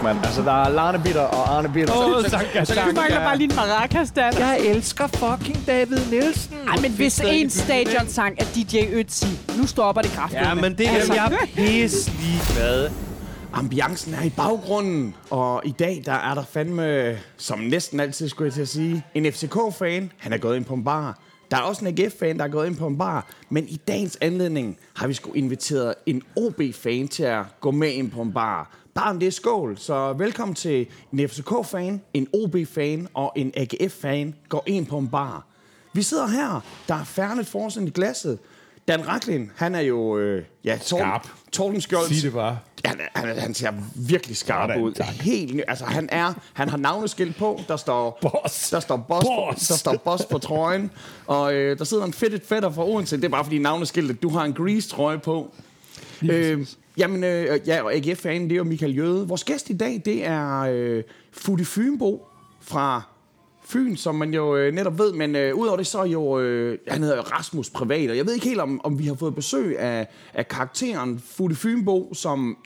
fuck, mand. Altså, der er Larne Bitter og Arne Bitter. Åh, Så- så- Sanka, Sanka. Du mangler bare lige en maracas, Dan. Jeg elsker fucking David Nielsen. Ej, men hvis en stadionsang er DJ Ötzi, nu stopper det kraftigt. Ja, men det er Altså. jeg pisse ligeglad. Ambiancen er i baggrunden, og i dag der er der fandme, som næsten altid skulle jeg til at sige, en FCK-fan. Han er gået ind på en bar. Der er også en AGF-fan, der er gået ind på en bar. Men i dagens anledning har vi sgu inviteret en OB-fan til at gå med ind på en bar. Bare om det er skål. Så velkommen til en FCK-fan, en OB-fan og en AGF-fan går ind på en bar. Vi sidder her. Der er færdigt forsen i glasset. Dan Raklin, han er jo... Øh, ja, Skarp. Torben Skjolds Sig det bare. han, han, han ser virkelig skarp Sådan, ud. tak. Helt ny. Altså, han er... Han har navneskilt på. Der står... Boss. Der står boss, Boss. Der står boss på trøjen. Og øh, der sidder en fedtet fætter fra Odense. Det er bare fordi navneskiltet... Du har en grease-trøje på. Øh, jamen, øh, øh, ja, og AGF-fanen, det er jo Michael Jøde. Vores gæst i dag, det er øh, Futte Fynbo fra Fyn, som man jo øh, netop ved, men øh, udover det, så er jo, øh, han hedder Rasmus Privat, og jeg ved ikke helt, om, om vi har fået besøg af, af karakteren Futte Fynbo, som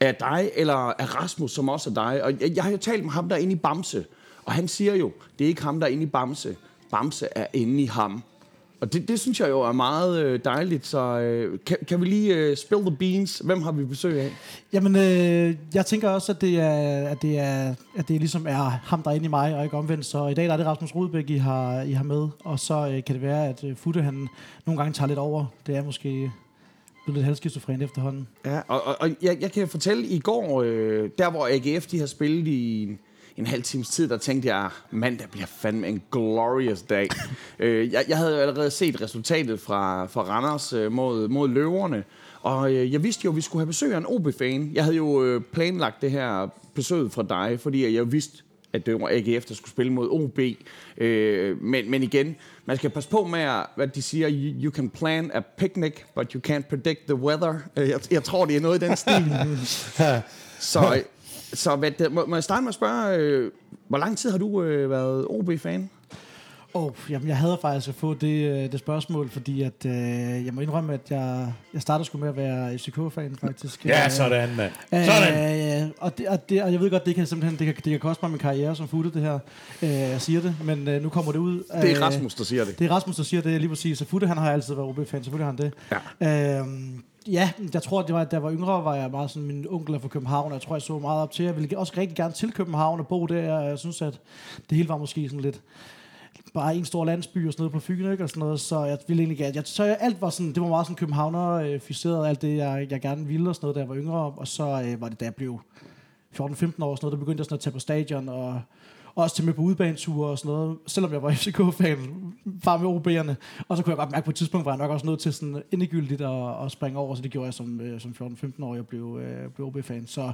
er dig, eller er Rasmus, som også er dig. Og jeg, jeg har jo talt med ham, der er inde i Bamse, og han siger jo, det er ikke ham, der er inde i Bamse. Bamse er inde i ham. Og det, det synes jeg jo er meget øh, dejligt, så øh, kan, kan vi lige øh, spill the beans? Hvem har vi besøg af? Jamen, øh, jeg tænker også, at det, er, at, det er, at det ligesom er ham, der er inde i mig, og ikke omvendt. Så i dag der er det Rasmus Rudbæk, I har, I har med. Og så øh, kan det være, at øh, Futte, han nogle gange tager lidt over. Det er måske blevet lidt halvskizofren efterhånden. Ja, og, og, og jeg, jeg kan fortælle, i går, øh, der hvor AGF de har spillet i en, halv times tid, der tænkte jeg, mand, der bliver fandme en glorious dag. øh, jeg, jeg havde jo allerede set resultatet fra, fra Randers øh, mod, mod løverne, og øh, jeg vidste jo, at vi skulle have besøg af en OB-fan. Jeg havde jo øh, planlagt det her besøg fra dig, fordi jeg vidste, at det var AGF, der skulle spille mod OB. Øh, men, men igen, man skal passe på med, at- hvad de siger, you, you can plan a picnic, but you can't predict the weather. Øh, jeg, jeg tror, det er noget i den stil. så så hvad, det, må, må jeg starte med at spørge, øh, hvor lang tid har du øh, været OB-fan? Oh, jamen, jeg havde faktisk at få det, øh, det spørgsmål, fordi at, øh, jeg må indrømme, at jeg, jeg startede sgu med at være FCK-fan, faktisk. Ja, Øh, sådan, mand. Sådan. Øh, og, det, og, det, og jeg ved godt, det kan simpelthen det kan, det kan koste mig min karriere som futte, det her. Øh, jeg siger det, men øh, nu kommer det ud. Det er Øh, Rasmus, der siger det. Det er Rasmus, der siger det lige præcis. Så Futte, han har altid været OB-fan, selvfølgelig har han det. Ja. Øhm, ja, jeg tror, det var, da jeg var yngre, var jeg meget sådan, min onkel er fra København, og jeg tror, jeg så meget op til. Jeg ville også rigtig gerne til København og bo der, og jeg synes, at det hele var måske sådan lidt bare en stor landsby og sådan noget på Fyn, ikke? Og sådan noget, så jeg ville egentlig gerne, jeg, så jeg, alt var sådan, det var meget sådan københavner-ficeret, øh, alt det, jeg, jeg gerne ville og sådan noget, da jeg var yngre, og så øh, var det, da jeg blev 14-15 år og sådan noget, der begyndte jeg sådan at tage på stadion, og også til med på udbaneture og sådan noget, selvom jeg var FCK-fan, bare med OB'erne. Og så kunne jeg godt mærke på et tidspunkt, var jeg nok også nødt til sådan endegyldigt at, at springe over, så det gjorde jeg som, øh, som 14-15 år, jeg blev, øh, blev OB-fan. Så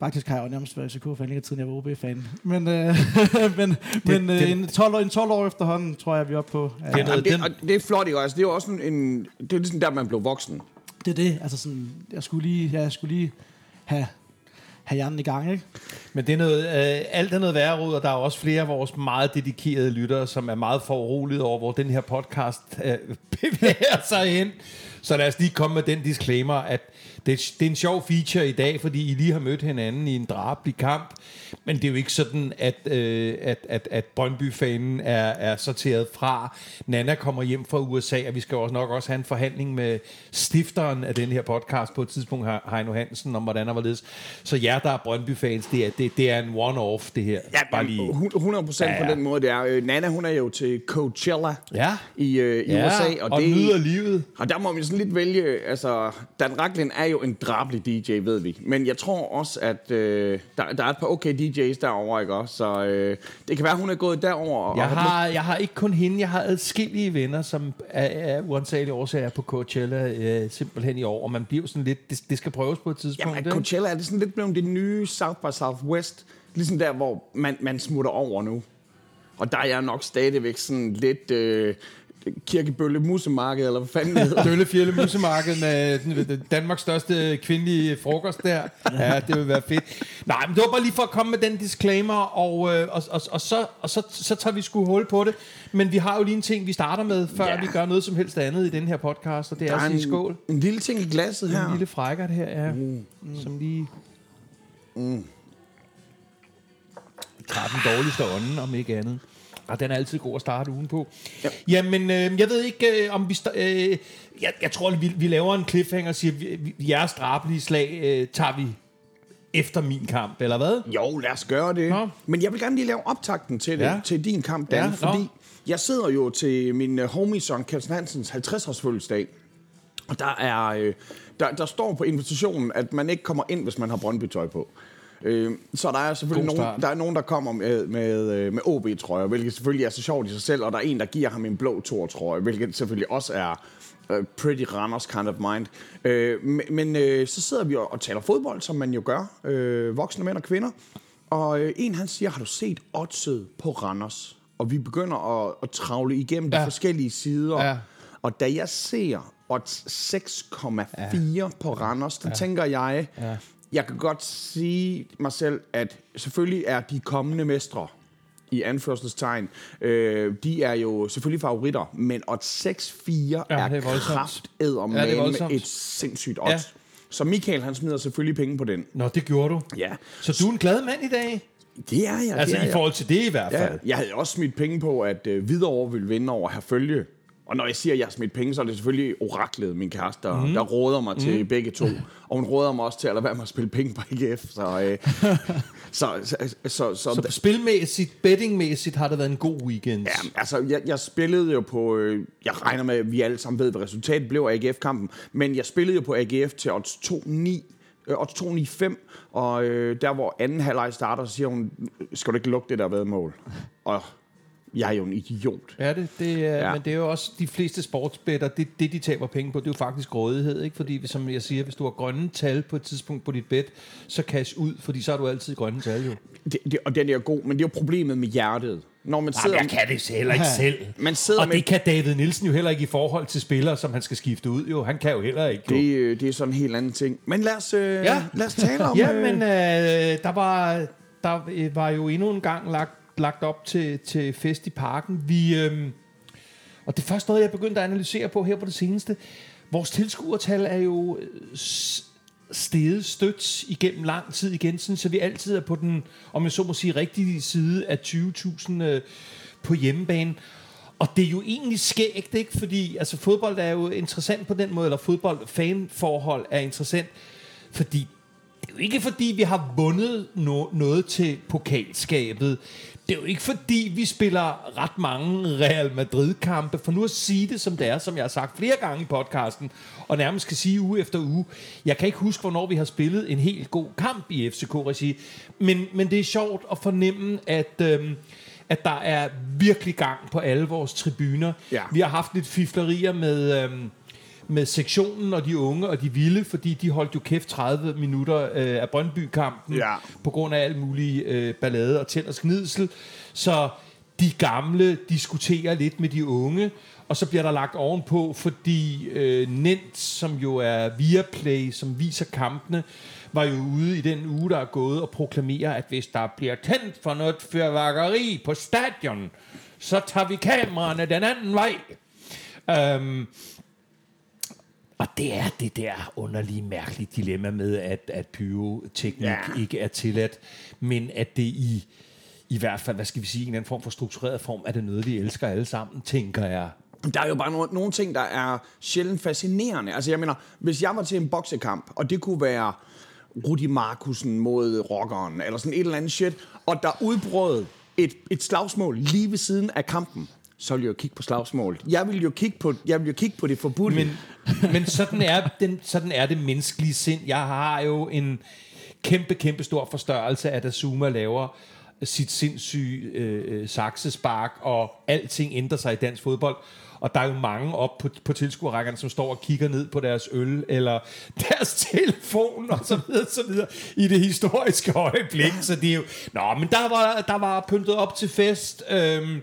faktisk har jeg jo nærmest været FCK-fan lige siden jeg var OB-fan. Men, øh, men, men øh, det- en, 12 år, en 12 år efterhånden, tror jeg, vi er oppe på. Ja, Det er noget, det, og det er flot, ikke? Altså, det er jo også en, en... Det er ligesom der, man blev voksen. det er det. Altså sådan, jeg skulle lige, ja, jeg skulle lige have, have hjernen i gang, ikke? Men det er noget, øh, alt er noget værre råd, og der er også flere af vores meget dedikerede lyttere, som er meget foruroliget over, hvor den her podcast øh, bevæger sig hen. Så lad os lige komme med den disclaimer, at det, det er en sjov feature i dag, fordi I lige har mødt hinanden i en drabelig kamp, men det er jo ikke sådan, at, øh, at, at, at Brøndby-fanen er, er sorteret fra. Nana kommer hjem fra USA, og vi skal også nok også have en forhandling med stifteren af den her podcast på et tidspunkt, Heino Hansen, om hvordan der var ledes. Så jer, der er Brøndby-fans, det er, det, det er en one-off, det her. Bare lige. 100 procent Ja, ja, ja. på den måde, det er. Øh, Nana, hun er jo til Coachella Ja. i, øh, i Ja, USA. og, og det, nyder livet. Og der må vi sådan lidt vælge, altså, Dan Racklin er jo en drabelig DJ, ved vi. Men jeg tror også, at øh, der, der er et par okay DJ's derovre, ikke også? Så øh, det kan være, hun er gået derover. Jeg og- har, jeg har ikke kun hende, jeg har adskillige venner, som af, af uansagelige årsager på Coachella øh, simpelthen i år, og man bliver sådan lidt, det, det skal prøves på et tidspunkt. Jamen, ikke? Coachella er det sådan lidt blevet det nye South by Southwest. Ligesom der, hvor man, man smutter over nu. Og der er jeg nok stadigvæk sådan lidt øh, kirkebølle musemarked, eller hvad fanden det hedder. Døllefjælde Musemarked med den- Danmarks største kvindelige frokost der. Ja, det vil være fedt. Nej, men det var bare lige for at komme med den disclaimer, og, øh, og, og, og, så, og så, så tager vi sgu hul på det. Men vi har jo lige en ting, vi starter med, før Ja. vi gør noget som helst andet i den her podcast, og det er Der at er sige skål. en, en lille ting i glasset En her. lille frækkert her, ja. Mm. Som lige... Tager den dårligste ånden, om ikke andet. Og den er altid god at starte ugen på. Ja. Ja. Jamen, øh, jeg ved ikke, øh, om vi... sta- Øh, jeg, jeg tror, vi, vi laver en cliffhanger og siger, vi, vi, jeres drabelige slag øh, tager vi efter min kamp, eller hvad? Jo, lad os gøre det. Nå. Men jeg vil gerne lige lave optakten til det, Ja. til din kamp, Dan, Ja, ja, nå. fordi jeg sidder jo til min uh, homie Søren Kelsen Hansens 50-års fødselsdag, og der, er, øh, der, der står på invitationen, at man ikke kommer ind, hvis man har Brøndby-tøj på. Øh, så der er selvfølgelig nogen, der er nogen, der kommer med, med, øh, med OB-trøjer, hvilket selvfølgelig er så sjovt i sig selv, og der er en, der giver ham en blå Thor-trøje, hvilket selvfølgelig også er øh, pretty Randers kind of mind. Øh, men øh, så sidder vi og, og taler fodbold, som man jo gør, øh, voksne mænd og kvinder, og øh, en han siger, har du set oddset på Randers? Og vi begynder at, at travle igennem ja. Ja. de forskellige sider, Ja. og da jeg ser odds 6,4 ja. på Randers, der ja. tænker jeg, ja. Jeg kan godt sige mig selv, at selvfølgelig er de kommende mestre i anførselstegn, øh, de er jo selvfølgelig favoritter, men odds 6-4 ja, er, er krafteddermame Ja, det er et sindssygt odds. Ja. Ja. Så Michael, han smider selvfølgelig penge på den. Nå, det gjorde du. Ja, Så du er en glad mand i dag? det er jeg. Altså er i jeg. forhold til det i hvert Ja, fald. jeg havde også smidt penge på, at øh, Hvidovre ville vinde over Herfølge. Og når jeg siger, at jeg har smidt penge, så er det selvfølgelig oraklet, min kæreste, der, mm. der råder mig til begge to. Og hun råder mig også til at lade være med at spille penge på IGF. Så, øh, så, så, så, så, Så spilmæssigt, bettingmæssigt har det været en god weekend. Ja, altså, jeg, jeg spillede jo på... Øh, jeg regner med, at vi alle sammen ved, hvad resultatet blev af AGF-kampen. Men jeg spillede jo på AGF til odds 2-9. Øh, odds 2-9-5. Og øh, der, hvor anden halvleg starter, så siger hun, skal du ikke lukke det der vedmål? Og jeg er jo en idiot. Ja, det, det er, Ja. ja. men det er jo også de fleste sportsbetter, det, det de taber penge på, det er jo faktisk grådighed, ikke? Fordi, som jeg siger, hvis du har grønne tal på et tidspunkt på dit bet, så cash ud, fordi så har du altid grønne tal jo. Det, det, og den er god, men det er jo problemet med hjertet. Når man sidder... Jamen, jeg kan det heller ikke selv. Man sidder Og med- det kan David Nielsen jo heller ikke i forhold til spillere, som han skal skifte ud jo. Han kan jo heller ikke. Jo. Det, øh, det er sådan en helt anden ting. Men lad os, øh, ja. Ja. lad os tale om... Ja, øh, men øh, der, var, der øh, var jo endnu en gang lagt, lagt op til, til fest i parken. Vi, øh, og det er først noget, jeg begyndte at analysere på her på det seneste. Vores tilskuertal er jo øh, steget stødt igennem lang tid igen, sådan, så vi altid er på den, om jeg så må sige, rigtige side af 20.000 øh, på hjemmebane. Og det er jo egentlig skægt, ikke? Fordi altså, fodbold er jo interessant på den måde, eller fodboldfanforhold er interessant, fordi det er jo ikke fordi, vi har vundet no- noget til pokalskabet. Det er jo ikke fordi, vi spiller ret mange Real Madrid-kampe. For nu at sige det, som det er, som jeg har sagt flere gange i podcasten, og nærmest kan sige uge efter uge. Jeg kan ikke huske, hvornår vi har spillet en helt god kamp i FCK-regi. Men, men det er sjovt at fornemme, at... Øhm, at der er virkelig gang på alle vores tribuner. Ja. Vi har haft lidt fiflerier med, øhm, med sektionen og de unge og de vilde, fordi de holdt jo kæft 30 minutter øh, af Brøndby-kampen Ja. på grund af alt muligt øh, ballade og tænd og sknidsel. Så de gamle diskuterer lidt med de unge, og så bliver der lagt ovenpå, fordi øh, Nent, som jo er Viaplay, som viser kampene, var jo ude i den uge, der er gået og proklamerer, at hvis der bliver tændt for noget fyrværkeri på stadion, så tager vi kameraerne den anden vej. Øhm, og det er det der underlige, mærkelige dilemma med, at, at pyroteknik Ja. ikke er tilladt, men at det i, i hvert fald, hvad skal vi sige, en eller anden form for struktureret form, er det noget, vi elsker alle sammen, tænker jeg. Der er jo bare nogle, nogle ting, der er sjældent fascinerende. Altså, jeg mener, hvis jeg var til en boksekamp, og det kunne være Rudi Markusen mod rockeren, eller sådan et eller andet shit, og der udbrød et, et slagsmål lige ved siden af kampen, så vil jeg jo kigge på slagsmålet. Jeg vil jo kigge på, jeg vil jo kigge på det forbudte. Men, men sådan, er den, sådan er det menneskelige sind. Jeg har jo en kæmpe, kæmpe stor forstørrelse af, Azuma laver sit sindssyge øh, øh, saksespark, og alting ændrer sig i dansk fodbold. Og der er jo mange op på, på tilskuerrækkerne, som står og kigger ned på deres øl, eller deres telefon, og så videre, så videre, i det historiske øjeblik. Så det er jo... Nå, men der var, der var pyntet op til fest, øhm,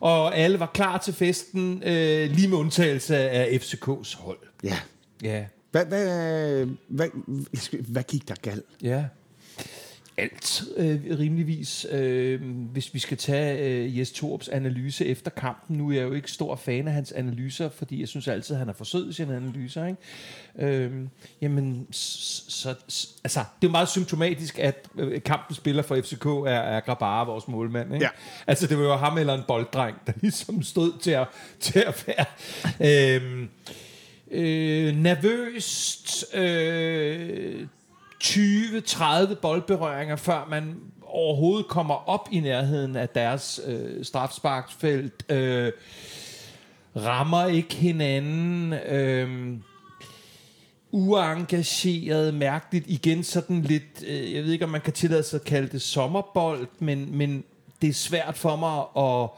og alle var klar til festen, øh, lige med undtagelse af FCK's hold. ja. Ja. Hvad, hvad, hvad, hvad, hvad gik der galt? Ja. Alt, øh, rimeligvis. Øh, hvis vi skal tage øh, Jes Torps analyse efter kampen, nu er jeg jo ikke stor fan af hans analyser, fordi jeg synes altid, at han er for sød i sine analyser. Ikke? Øh, jamen, så, så, altså, det er meget symptomatisk, at øh, kampen spiller for FCK er, er Grabara, vores målmand. Ikke? Ja. Altså, det var jo ham eller en bolddreng, der ligesom stod til at, til at være... Øh, øh, nervøst, øh, 20-30 boldberøringer, før man overhovedet kommer op i nærheden af deres øh, strafsparksfelt. Øh, rammer ikke hinanden. Øh, uengageret, mærkeligt. Igen sådan lidt, øh, jeg ved ikke, om man kan tillade sig at kalde det sommerbold, men, men det er svært for mig at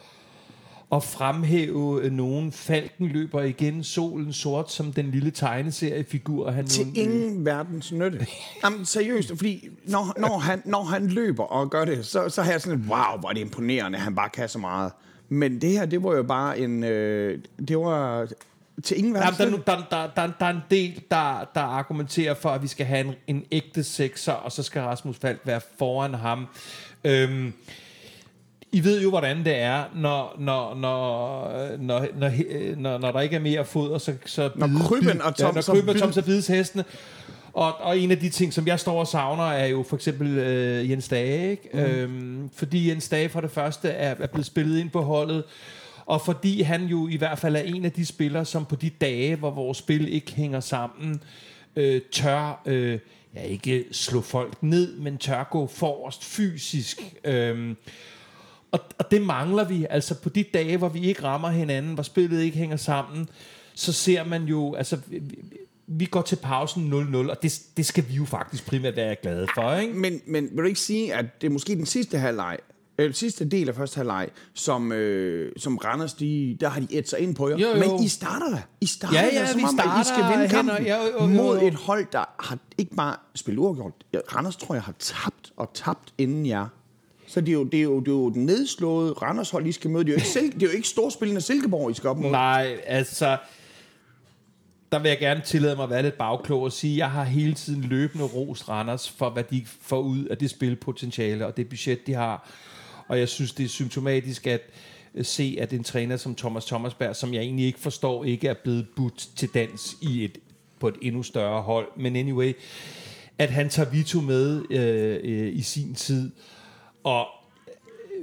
at fremhæve øh, nogen. Falken løber igen, solen sort som den lille tegneseriefigur. Han Til nu, ingen verdens nytte. Jamen, seriøst, fordi når, når, han, når han løber og gør det, så, så har jeg sådan lidt, wow, hvor er det imponerende, at han bare kan så meget. Men det her, det var jo bare en... Øh, det var til ingen Jamen, verdens der, er nu- nytte. der, der, der, der er en del, der, der argumenterer for, at vi skal have en, en ægte sekser, og så skal Rasmus Falk være foran ham. Øhm, I ved jo, hvordan det er, når, når, når, når, når, når, når der ikke er mere foder, så, så Når bides- Krybben og Tom ja, når så Krybben og Tom så bides hestene. Og, og en af de ting, som jeg står og savner, er jo for eksempel øh, Jens Dage. Ikke? Mm. Øhm, fordi Jens Dage for det første er, er blevet spillet ind på holdet, og fordi han jo i hvert fald er en af de spillere, som på de dage, hvor vores spil ikke hænger sammen, øh, tør, øh, ja ikke slå folk ned, men tør gå forrest fysisk. Øhm, og, og det mangler vi. Altså på de dage, hvor vi ikke rammer hinanden, hvor spillet ikke hænger sammen, så ser man jo, altså vi, vi går til pausen 0-0, og det, det skal vi jo faktisk primært være glade for, ikke? Men, men vil du ikke sige, at det er måske den sidste halvleg, eller sidste del af første halvleg, som, øh, som Randers, de, der har de et sig ind på jer. Jo, jo. Men I starter da. I starter Ja, da, ja, som vi om, at I skal starter vinde kampen ja, jo, jo, jo, mod et hold, der har ikke bare spillet uafgjort. Randers tror jeg har tabt og tabt inden jer. Så det er jo, det er jo, det er jo den nedslåede Randers hold, I skal møde. Det er jo ikke, Sil- det er jo ikke storspillende Silkeborg, I skal op mod. Nej, altså, der vil jeg gerne tillade mig at være lidt bagklog og sige, at jeg har hele tiden løbende rost Randers for, hvad de får ud af det spilpotentiale og det budget, de har. Og jeg synes, det er symptomatisk at øh, se, at en træner som Thomas Thomasberg, som jeg egentlig ikke forstår, ikke er blevet budt til dans i et, på et endnu større hold. Men anyway, at han tager Vito med øh, øh, i sin tid. Og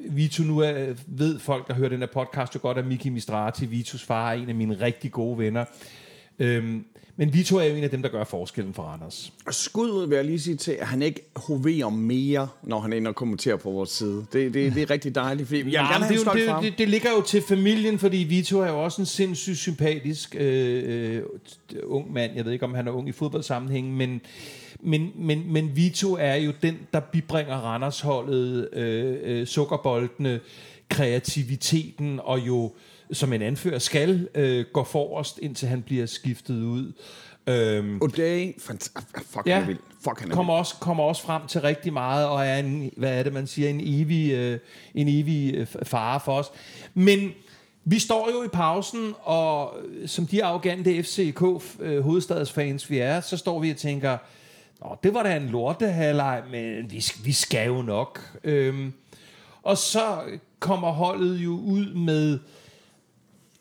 Vito nu er, ved folk, der hører den her podcast, jo godt, at Miki Mistrati, Vitos far, er en af mine rigtig gode venner. Øhm, men Vito er jo en af dem, der gør forskellen for Randers. Og skud ud vil jeg lige sige til, at han ikke hoverer mere, når han er inde og kommenterer på vores side. Det, det, det er rigtig dejligt, fordi jeg Ja, gerne det, ham. det, det, det ligger jo til familien, fordi Vito er jo også en sindssygt sympatisk øh, øh, ung mand. Jeg ved ikke, om han er ung i fodboldsammenhæng, men, men, men, men Vito er jo den, der bibringer Randersholdet øh, øh, sukkerboldene, kreativiteten og jo som en anfører skal øh, gå forrest, indtil han bliver skiftet ud. Øhm, O'Day, fuck, Ja. han er vild. Fuck, han er kommer også, kommer også frem til rigtig meget, og er en, hvad er det, man siger, en evig, øh, en evig øh, fare for os. Men vi står jo i pausen, og som de arrogante FCK øh, hovedstadsfans vi er, så står vi og tænker, Nå, det var da en lortehalej, men vi, vi skal jo nok. Øhm, og så kommer holdet jo ud med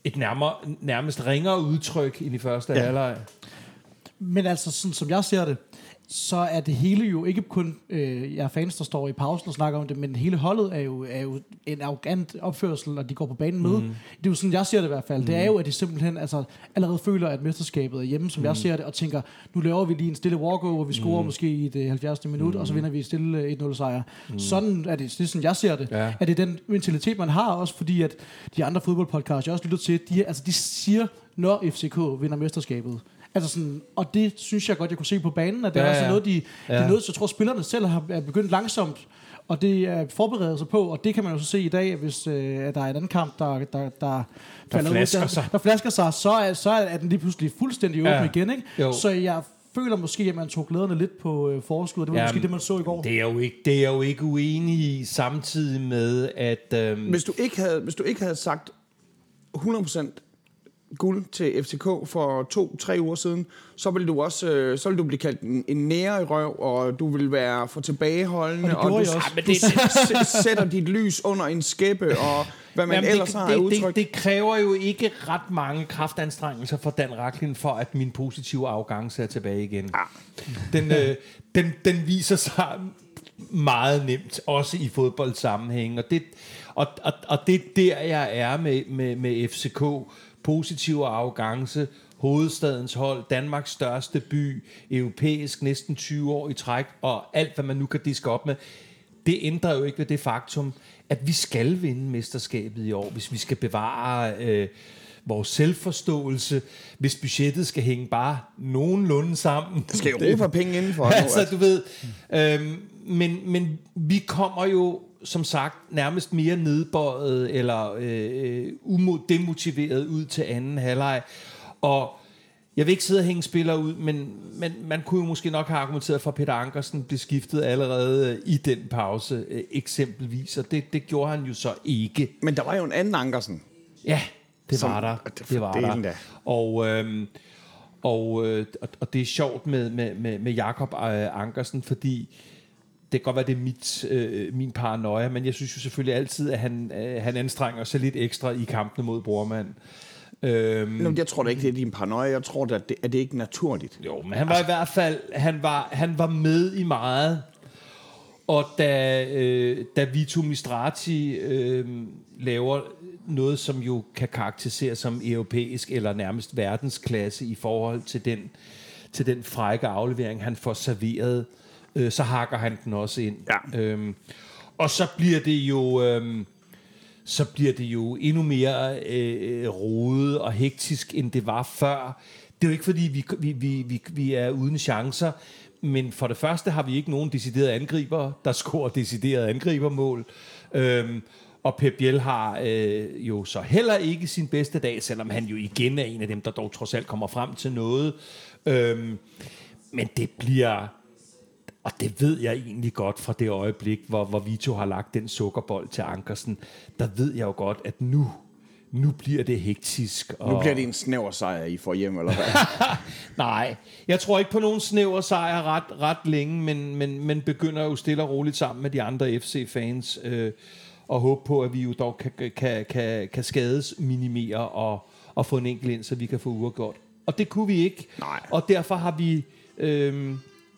et nærmere, nærmest ringere udtryk end i første ja. halvleg. Men altså, sådan som jeg ser det, så er det hele jo ikke kun øh, jeg fans, der står i pausen og snakker om det, men hele holdet er jo, er jo en arrogant opførsel, når de går på banen med. Mm. Det er jo sådan, jeg ser det i hvert fald. Mm. Det er jo, at de simpelthen altså, allerede føler, at mesterskabet er hjemme, som mm. jeg ser det, og tænker, nu laver vi lige en stille walkover, hvor vi scorer mm. måske i det 70. minut, mm. og så vinder vi stille øh, 1-0 sejr. Mm. Sådan er det, det er sådan, jeg ser det. Ja. At det er den mentalitet, man har, også fordi at de andre fodboldpodcasts, jeg også lytter til, de, altså, de siger, når FCK vinder mesterskabet. Altså sådan, og det synes jeg godt, jeg kunne se på banen, at det Ja, er også ja. noget, de, ja. Det er noget, så jeg tror, spillerne selv har er begyndt langsomt, og det er forberedt sig på, og det kan man jo så se i dag, hvis øh, at der er en anden kamp, der, der, der, falder flasker der, sig. der flasker sig, så er, så er den lige pludselig fuldstændig åben Ja. igen. Ikke? Jo. Så jeg føler måske, at man tog glæderne lidt på øh, forskud, det var Ja, måske det, man så i går. Det er jo ikke, det er jo ikke uenig i, samtidig med, at... Øhm, Hvis du ikke havde, hvis du ikke havde sagt 100% guld til FCK for to-tre uger siden, så vil du også øh, så vil du blive kaldt en, en nære i røv, og du vil være for tilbageholdende, Og og, du, også. Ah, men det, du sætter dit lys under en skæppe, og hvad man Jamen, ellers det, har det, udtryk. det, det kræver jo ikke ret mange kraftanstrengelser for Dan Raklin, for at min positive afgang er tilbage igen. Den, øh, den, den viser sig meget nemt, også i fodboldsammenhæng. Og det, og, og, og det er der, jeg er med, med, med FCK. Positiv arrogance, hovedstadens hold, Danmarks største by, europæisk, næsten 20 år i træk, og alt, hvad man nu kan diske op med. Det ændrer jo ikke ved det faktum, at vi skal vinde mesterskabet i år, hvis vi skal bevare øh, vores selvforståelse, hvis budgettet skal hænge bare nogenlunde sammen. skal Europa penge indenfor. nu, altså, du ved, øhm, men, men vi kommer jo, som sagt, nærmest mere nedbøjet eller øh, umo- demotiveret ud til anden halvleg. Og jeg vil ikke sidde og hænge spillere ud, men, men man kunne jo måske nok have argumenteret for, at Peter Ankersen blev skiftet allerede øh, i den pause, øh, eksempelvis. Og det, det gjorde han jo så ikke. Men der var jo en anden Ankersen. Ja, det Som- var der. det- Det var der. da. Og, øhm, og, øh, og, og det er sjovt med, med, med, med Jakob øh, Ankersen, fordi det kan godt være, det er mit, øh, min paranoia, men jeg synes jo selvfølgelig altid, at han, øh, han anstrenger sig lidt ekstra i kampene mod Brormand. Øhm, Nå, jeg tror da ikke, det er din paranoia. Jeg tror da, at det, at det ikke er naturligt. jo, men han var i hvert fald han var, han var med i meget. Og da, øh, da Vito Mistrati øh, laver noget, som jo kan karakteriseres som europæisk eller nærmest verdensklasse i forhold til den, til den frække aflevering, han får serveret, øh, så hakker han den også ind. Ja. Øhm, og så bliver det jo... Øh, så bliver det jo endnu mere øh, rodet og hektisk, end det var før. Det er jo ikke, fordi vi, vi, vi, vi, vi er uden chancer, men for det første har vi ikke nogen deciderede angriber, der scorer deciderede angribermål. Øhm, og Pep Biel har øh, jo så heller ikke sin bedste dag, selvom han jo igen er en af dem, der dog trods alt kommer frem til noget. Øhm, men det bliver og det ved jeg egentlig godt fra det øjeblik, hvor, hvor Vito har lagt den sukkerbold til Ankersen. Der ved jeg jo godt, at nu, nu bliver det hektisk. Og... Nu bliver det en snæver sejr, I får hjem, eller hvad? Nej, jeg tror ikke på nogen snæver sejr ret, ret længe, men, men, men begynder jo stille og roligt sammen med de andre FC-fans øh, og håbe på, at vi jo dog kan, kan, kan, kan skades minimere og, og få en enkelt ind, så vi kan få uafgjort. Og det kunne vi ikke. Nej. Og derfor har vi øh,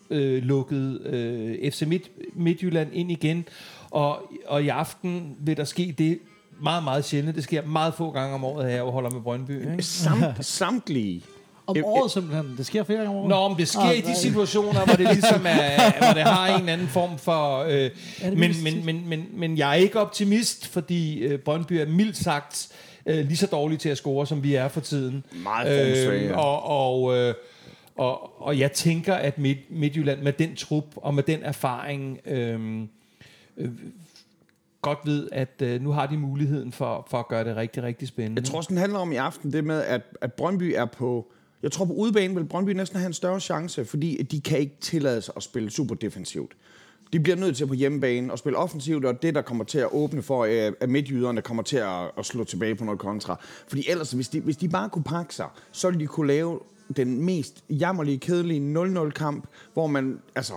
øh, lukket øh, FC Midt, Midtjylland ind igen. Og, og i aften vil der ske det meget, meget sjældent. Det sker meget få gange om året, at jeg holder med Brøndby. Ikke? Samt, samtlige. Om Øh, året simpelthen. Det sker flere gange om året. Nå, men det sker Ah, i de nej. situationer, hvor det ligesom er, hvor det har en anden form for... Øh, men, men, tit? men, men, men jeg er ikke optimist, fordi øh, Brøndby er mildt sagt øh, lige så dårlige til at score, som vi er for tiden. Meget. Øh, og, og, øh, og, og jeg tænker, at Midt, Midtjylland med den trup og med den erfaring... Øh, øh, godt ved, at øh, nu har de muligheden for, for at gøre det rigtig, rigtig spændende. Jeg tror også, den handler om i aften det med, at, at Brøndby er på... Jeg tror på udebane vil Brøndby næsten have en større chance, fordi de kan ikke tillade sig at spille super defensivt. De bliver nødt til på hjemmebane at spille offensivt, og det, der kommer til at åbne for, øh, at midtjyderne kommer til at, at slå tilbage på noget kontra. Fordi ellers, hvis de, hvis de bare kunne pakke sig, så ville de kunne lave den mest jammerlige, kedelige 0-0-kamp, hvor man, altså,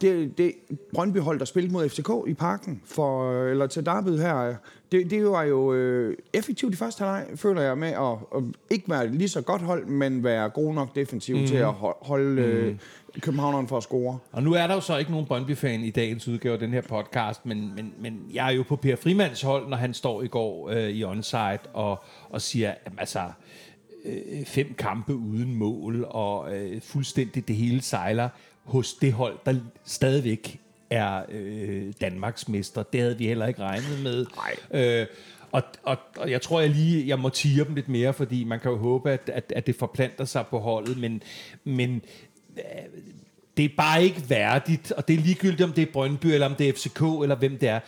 det, det Brøndby hold, der spillede mod FCK i parken, for, eller til Derbyet her, det, det var jo øh, effektivt i første halvleg, føler jeg, med at, at ikke være lige så godt hold, men være god nok defensivt mm. til at ho- holde øh, københavneren for at score. Og nu er der jo så ikke nogen Brøndby-fan i dagens udgave af den her podcast, men, men, men jeg er jo på Per Frimands hold, når han står i går øh, i onside og, og siger, jamen, altså, øh, fem kampe uden mål, og øh, fuldstændig det hele sejler hos det hold, der stadigvæk er øh, Danmarks mester. Det havde vi heller ikke regnet med. Nej. Øh, og, og, og jeg tror, jeg lige jeg må tige dem lidt mere, fordi man kan jo håbe, at, at, at det forplanter sig på holdet, men, men det er bare ikke værdigt, og det er ligegyldigt, om det er Brøndby, eller om det er FCK, eller hvem det er.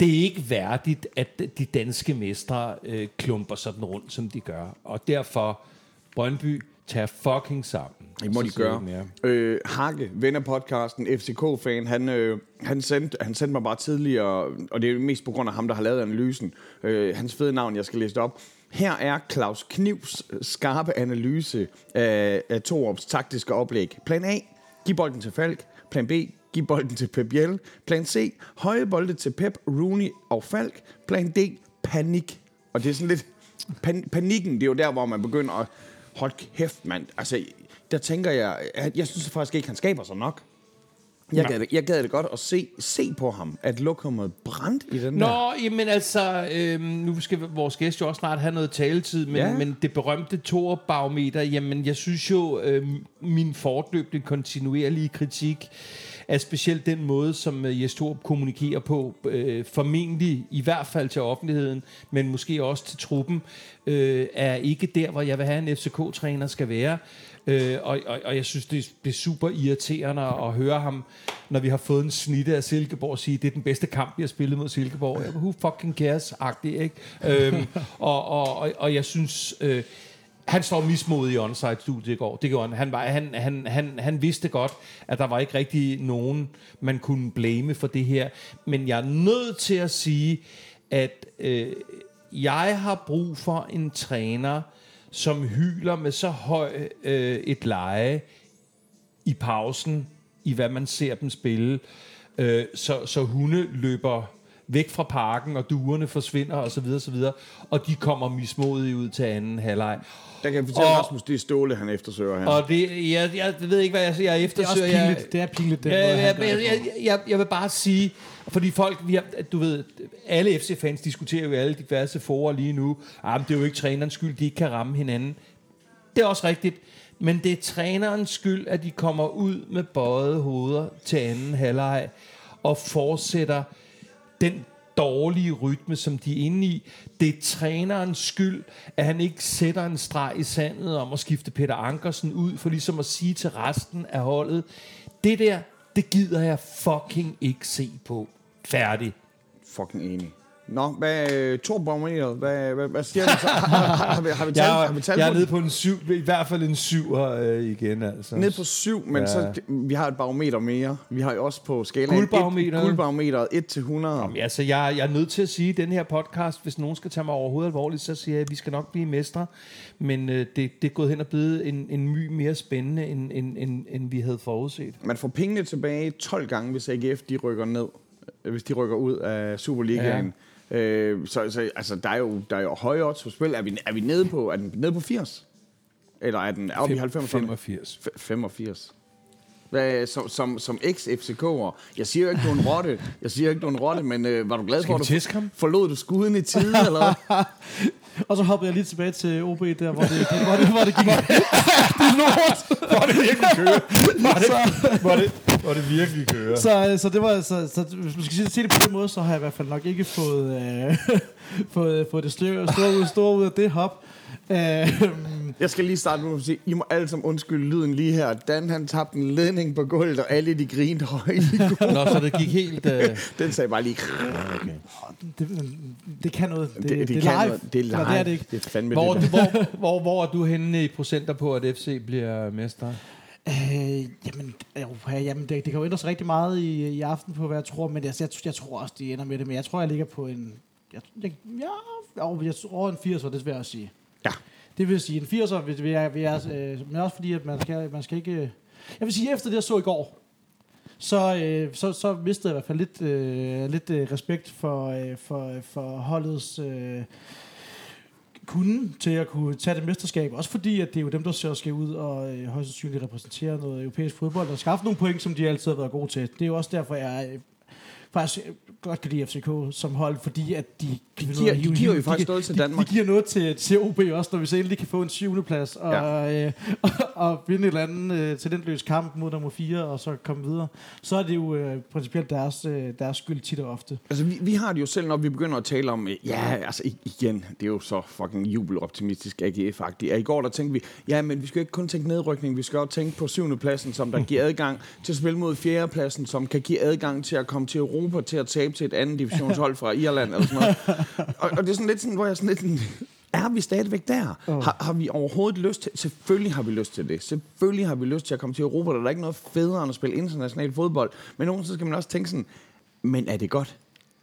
Det er ikke værdigt, at de danske mestre øh, klumper sådan rundt, som de gør. Og derfor, Brøndby, tage fucking sammen. Det må de gøre. Øh, Hakke, ven af podcasten, FCK-fan, han, øh, han, sendte, han sendte mig bare tidligere, og det er mest på grund af ham, der har lavet analysen, øh, hans fede navn, jeg skal læse op. Her er Claus Knivs skarpe analyse af, af Torups taktiske oplæg. Plan A, giv bolden til Falk. Plan B, giv bolden til Pep Biel. Plan C, høje bolde til Pep, Rooney og Falk. Plan D, panik. Og det er sådan lidt... Pan, panikken, det er jo der, hvor man begynder at... Hold kæft, mand. Altså, der tænker jeg... at Jeg synes faktisk ikke, han skaber sig nok. Jeg gad, det, jeg gad det godt at se, se på ham, at lokummet brændt i den der. Nå, jamen altså, øhm, nu skal vores gæst jo også snart have noget taletid, men, Ja. men det berømte Tor-barometer, jamen jeg synes jo, øhm, min fortløbende kontinuerlige kritik at specielt den måde, som øh, Jes Torp kommunikerer på, øh, formentlig i hvert fald til offentligheden, men måske også til truppen, øh, er ikke der, hvor jeg vil have en FCK-træner skal være. Øh, og, og, og jeg synes, det, det er super irriterende at høre ham, når vi har fået en snitte af Silkeborg, sige, det er den bedste kamp, vi har spillet mod Silkeborg. Jeg, who fucking cares-agtig, ikke? øhm, og, og, og, og jeg synes... Øh, han står mismodig i onsite studiet i går. Det gjorde han. Han, var, han, han, han, han vidste godt, at der var ikke rigtig nogen, man kunne blame for det her. Men jeg er nødt til at sige, at øh, jeg har brug for en træner, som hyler med så høj øh, et leje i pausen, i hvad man ser dem spille, øh, så, så hunde løber væk fra parken, og duerne forsvinder osv. Og, så videre, så videre, og de kommer mismodige ud til anden halvleg. Der kan jeg fortælle Og- Rasmus, det er Ståle, han eftersøger her. Og det, jeg, jeg ved ikke, hvad jeg, jeg Det er også eftersøger. Jeg- pinligt. Det er pinligt, den Ja, måde, jeg, det jeg, på. jeg, jeg vil bare sige, fordi folk, vi har, du ved, alle FC-fans diskuterer jo i alle diverse forer lige nu, ah, men det er jo ikke trænerens skyld, de ikke kan ramme hinanden. Det er også rigtigt, men det er trænerens skyld, at de kommer ud med bøjede hoveder til anden halvleg og fortsætter den dårlige rytme, som de er inde i. Det er trænerens skyld, at han ikke sætter en streg i sandet om at skifte Peter Ankersen ud, for ligesom at sige til resten af holdet, det der, det gider jeg fucking ikke se på. Færdig. Fucking enig. Nå, hvad, øh, to barometer, hvad, hvad, hvad siger du så? Har, har, vi, har vi talt, Jeg, har vi talt jeg er nede på en syv, i hvert fald en syver øh, igen. Altså. Ned på syv, men Ja. så, vi har et barometer mere. Vi har jo også på skalaen Guldbarometeret. et- guldbarometeret 1 til 100. Jamen, altså, jeg, jeg er nødt til at sige, at den her podcast, hvis nogen skal tage mig overhovedet alvorligt, så siger jeg, at vi skal nok blive mestre. Men øh, det, det er gået hen og blevet en, en my mere spændende, end, end, end, end vi havde forudset. Man får pengene tilbage 12 gange, hvis AGF de rykker ned. øh, Hvis de rykker ud af Superligaen. Ja. Øh, så, så altså, der er jo, der er jo høje odds på spil. Er vi, er vi nede på, er den nede på 80? Eller er den oppe i 90? 85. F- 85. Hvad, som, som, som ex-FCK'er. Jeg siger jo ikke, du er en rotte. Jeg siger ikke, du er en rotte, men øh, var du glad for, at du forlod du skuden i tide, eller? Og så hoppede jeg lige tilbage til OB der, hvor det, hvor det, hvor det gik. det er lort. Var det virkelig køre? Var det, var det, var det virkelig køre? Så, så det var, så, så hvis man skal sige- det på den måde, så har jeg i hvert fald nok ikke fået, øh, fået, fået det store, store, ud, store ud af det hop. Øh, Jeg skal lige starte med at sige, I må alle sammen undskylde lyden lige her. Dan han tabte en ledning på gulvet, og alle de grinte højt i. Nå, så det gik helt... Øh, Den sagde bare lige... det, det kan noget. Det, Det, det, det, kan live. noget. Det er live. Eller det er det ikke. Det er fandme hvor, det. hvor, hvor, hvor er du henne i procenter på, at FC bliver mester? Øh, jamen, jo, ja, jamen det, det kan jo ændre sig rigtig meget i, i aften på, hvad jeg tror, men jeg, jeg, jeg tror også, de ender med det. Men jeg tror, jeg ligger på en... Jeg, jeg, ja, jo, jeg tror en 80'er, det vil jeg også sige. Ja. Det vil sige, en 80'er vil, vil jeg, vil jeg øh, men også fordi, at man skal, man skal ikke... øh, Jeg vil sige, efter det, jeg så i går, så, øh, så, så mistede jeg i hvert fald lidt, øh, lidt øh, respekt for, øh, for, for holdets øh, kunne til at kunne tage det mesterskab. Også fordi, at det er jo dem, der så skal ud og øh, højst sandsynligt repræsentere noget europæisk fodbold og skaffe nogle point, som de altid har været gode til. Det er jo også derfor, jeg øh, faktisk øh, godt kan lide FCK som hold, fordi at de, de, giver- de giver jo faktisk noget til de, Danmark. De giver noget til, til OB også, når vi så endelig kan få en syvende plads og, ja. øh, og, og vinde et eller andet øh, talentløs kamp mod nummer 4 og så komme videre. Så er det jo øh, principielt deres, øh, deres skyld tit og ofte. Altså, vi, vi har det jo selv, når vi begynder at tale om, øh, ja, altså igen, det er jo så fucking jubeloptimistisk AGF-agtigt. At I går der tænkte vi, ja, men vi skal ikke kun tænke nedrykning, vi skal også tænke på syvende pladsen, som der giver adgang til at spille mod fjerde pladsen, som kan give adgang til at komme til Europa, til at tabe til et andet divisionshold fra Irland eller sådan noget. Og, og det er sådan lidt sådan, hvor jeg sådan lidt sådan, er vi stadigvæk der? Oh. Har, har vi overhovedet lyst til... Selvfølgelig har vi lyst til det. Selvfølgelig har vi lyst til at komme til Europa. Der er ikke noget federe end at spille international fodbold. Men nogen så skal man også tænke sådan, men er det godt?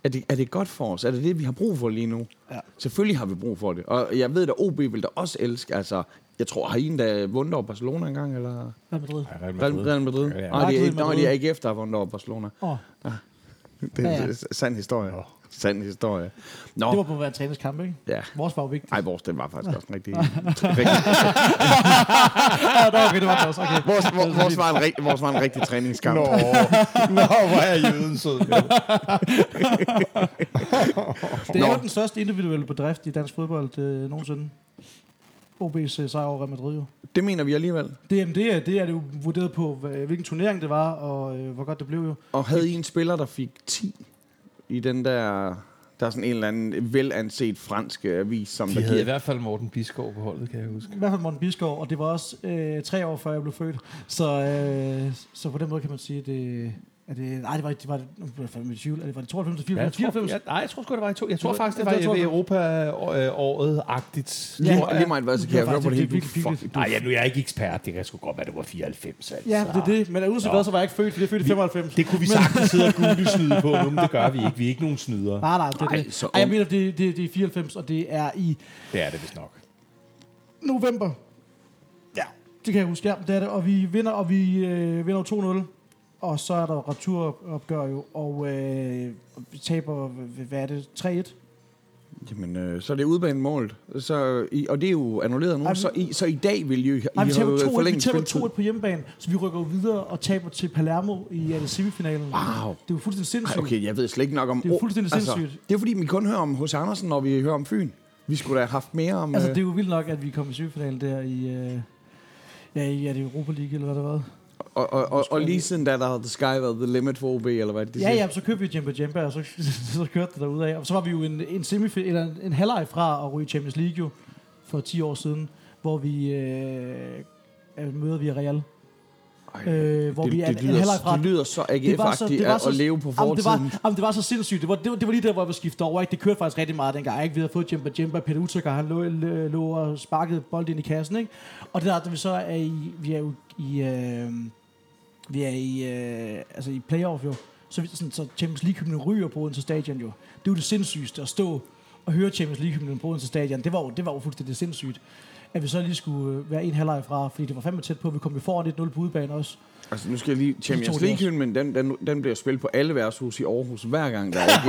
Er det, er det godt for os? Er det det, vi har brug for lige nu? Ja. Selvfølgelig har vi brug for det. Og jeg ved, at OB vil da også elske. Altså, jeg tror, har I en, der vundet over Barcelona engang? Eller? Real Madrid. Real Real, Real Madrid? Ja, ja. Nej, det er, Real nej, Madrid. det er AGF, der har vundet over Barcelona. Åh, Det, Ja, ja. det er sand historie. Sand historie. Nå, det var på hver træningskamp, ikke? ja. Vores var jo vigtigt. Ej, vores, den var faktisk også en rigtig... rigtig Ja, okay, det var det også. Okay. vores, vores, vores, var en, rig- vores var en rigtig træningskamp. Nå, Nå, hvor er jøden sød. Det er Nå. jo den største individuelle bedrift i dansk fodbold øh, nogensinde. OB's øh, sejr over Real Madrid jo. Det mener vi alligevel. Det, jamen, det, er, det er det jo vurderet på, hvilken turnering det var, og øh, hvor godt det blev jo. Og havde I en spiller, der fik 10 i den der... Der er sådan en eller anden velanset fransk avis, som De der havde i giver... hvert fald Morten Biskov på holdet, kan jeg huske. I hvert fald Morten Biskov, og det var også øh, tre år før jeg blev født. Så, øh, så på den måde kan man sige, det... Er det, nej, det var, det var, nu bliver jeg fandme i tvivl. Er det, var det 92 eller Ja, jeg 94? tror, ja, nej, jeg tror sgu, det var i to. Jeg tror Det var- faktisk, det var det var i 92. Europa-året-agtigt. Lige, Ja. lige meget hvad, så kan Det jeg høre på det hele. det er fuck, Nej, ja, nu er jeg ikke ekspert. Det kan sgu godt være, det var 94. Altså. Ja, det er det. Men uanset hvad, så var jeg ikke født, fordi jeg er født i 95. Det kunne vi sagtens sidde og google-snyde på nu, men det gør vi ikke. Vi er ikke nogen snyder. Nej, nej, det er det. så Ej, jeg mener, det, det, det er 94, og det er i Det er det vist nok. november. Ja, det kan jeg huske. Ja, det er det. Og vi vinder, og vi øh, vinder jo 2-0. Og så er der returopgør jo, og øh, vi taber, hvad er det, 3-1? Jamen, øh, så er det udbanemålet. Så, i, og det er jo annulleret nu. Ej, så, i, så i dag vil I, I Nej, vi have taber 2-1, vi taber spilletid. 2-1 på hjemmebane, så vi rykker jo videre og taber til Palermo i det semifinalen. Wow. Det er jo fuldstændig sindssygt. Ej, okay, jeg ved slet ikke nok om... Det er jo fuldstændig altså, sindssygt. Det er fordi, vi kun hører om hos Andersen, når vi hører om Fyn. Vi skulle da have haft mere om... Altså, øh, det er jo vildt nok, at vi kom i semifinalen der i... Øh, ja, i er det Europa League, eller hvad det var? Og, og, og, og lige siden da, der havde The Sky været the limit for OB, eller hvad det Ja, siger. ja, så købte vi Jemba Jemba, og så, så kørte det derudad. af. Og så var vi jo en, en, semif- eller en, en halvleg fra at ryge Champions League jo, for 10 år siden, hvor vi øh, møder vi Real. Ej, Øh, hvor det, vi er det, en, en fra. det lyder så AGF-agtigt at, at leve på Jamen, det, fortiden. var, jamen, det var så sindssygt. Det var, det, var, det var lige der, hvor vi skiftede over. Ikke? Det kørte faktisk rigtig meget dengang. Ikke? Vi havde fået Jemba Jemba, Peter Utzøkker, han lå, lå, og sparkede bold ind i kassen. Ikke? Og det der, da vi så er i, vi er jo i, øh, vi er i, øh, altså i playoff jo, så, sådan, så Champions League-hymnen ryger på Odense Stadion jo. Det er jo det sindssygste at stå og høre Champions League-hymnen på Odense Stadion. Det var jo, det var jo fuldstændig sindssygt. At vi så lige skulle øh, være en halvleg fra, fordi det var fandme tæt på. Vi kom jo foran 1-0 på udebane også. Altså, nu skal jeg lige... Champions tog de også. League, men den, den, den bliver spillet på alle værtshus i Aarhus hver gang, der er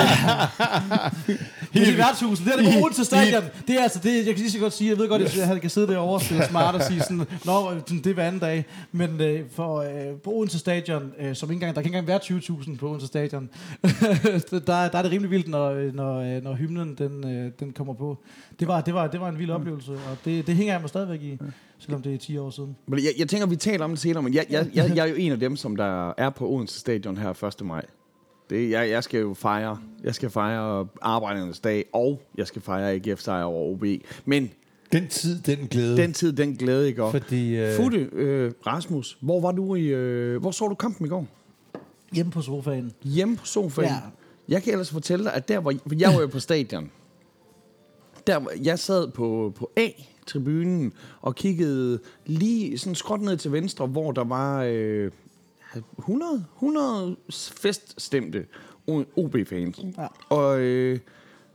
er værtshuset. Det er det på Odense Stadion. Det er altså det, jeg kan lige så godt sige. Jeg ved godt, at han kan sidde derovre og spille smart og sige sådan, Nå, det er hver anden dag. Men øh, for, øh, på Odense Stadion, øh, som ikke engang, der kan ikke engang være 20.000 på Odense Stadion, der, der er det rimelig vildt, når, øh, når, øh, når hymnen den, øh, den kommer på. Det var, det var, det var en vild oplevelse, og det, det hænger jeg mig stadigvæk i, selvom det er 10 år siden. Jeg, jeg tænker, vi taler om det senere, men jeg, jeg, jeg, jeg jo en af dem, som der er på Odense Stadion her 1. maj. Det, jeg, jeg skal jo fejre. Jeg skal fejre arbejdernes dag, og jeg skal fejre AGF sejr over OB. Men Den tid, den glæde. den tid, den glæde, ikke? Og Fordi, øh, Futte, øh, Rasmus, hvor var du i... Øh, hvor så du kampen i går? Hjemme på sofaen. Hjemme på sofaen. Ja. Jeg kan ellers fortælle dig, at der hvor for jeg var jo på stadion. Der, jeg sad på, på A-tribunen og kiggede lige sådan skråt ned til venstre, hvor der var øh, 100, 100 feststemte OB-fans. Ja. Og, øh,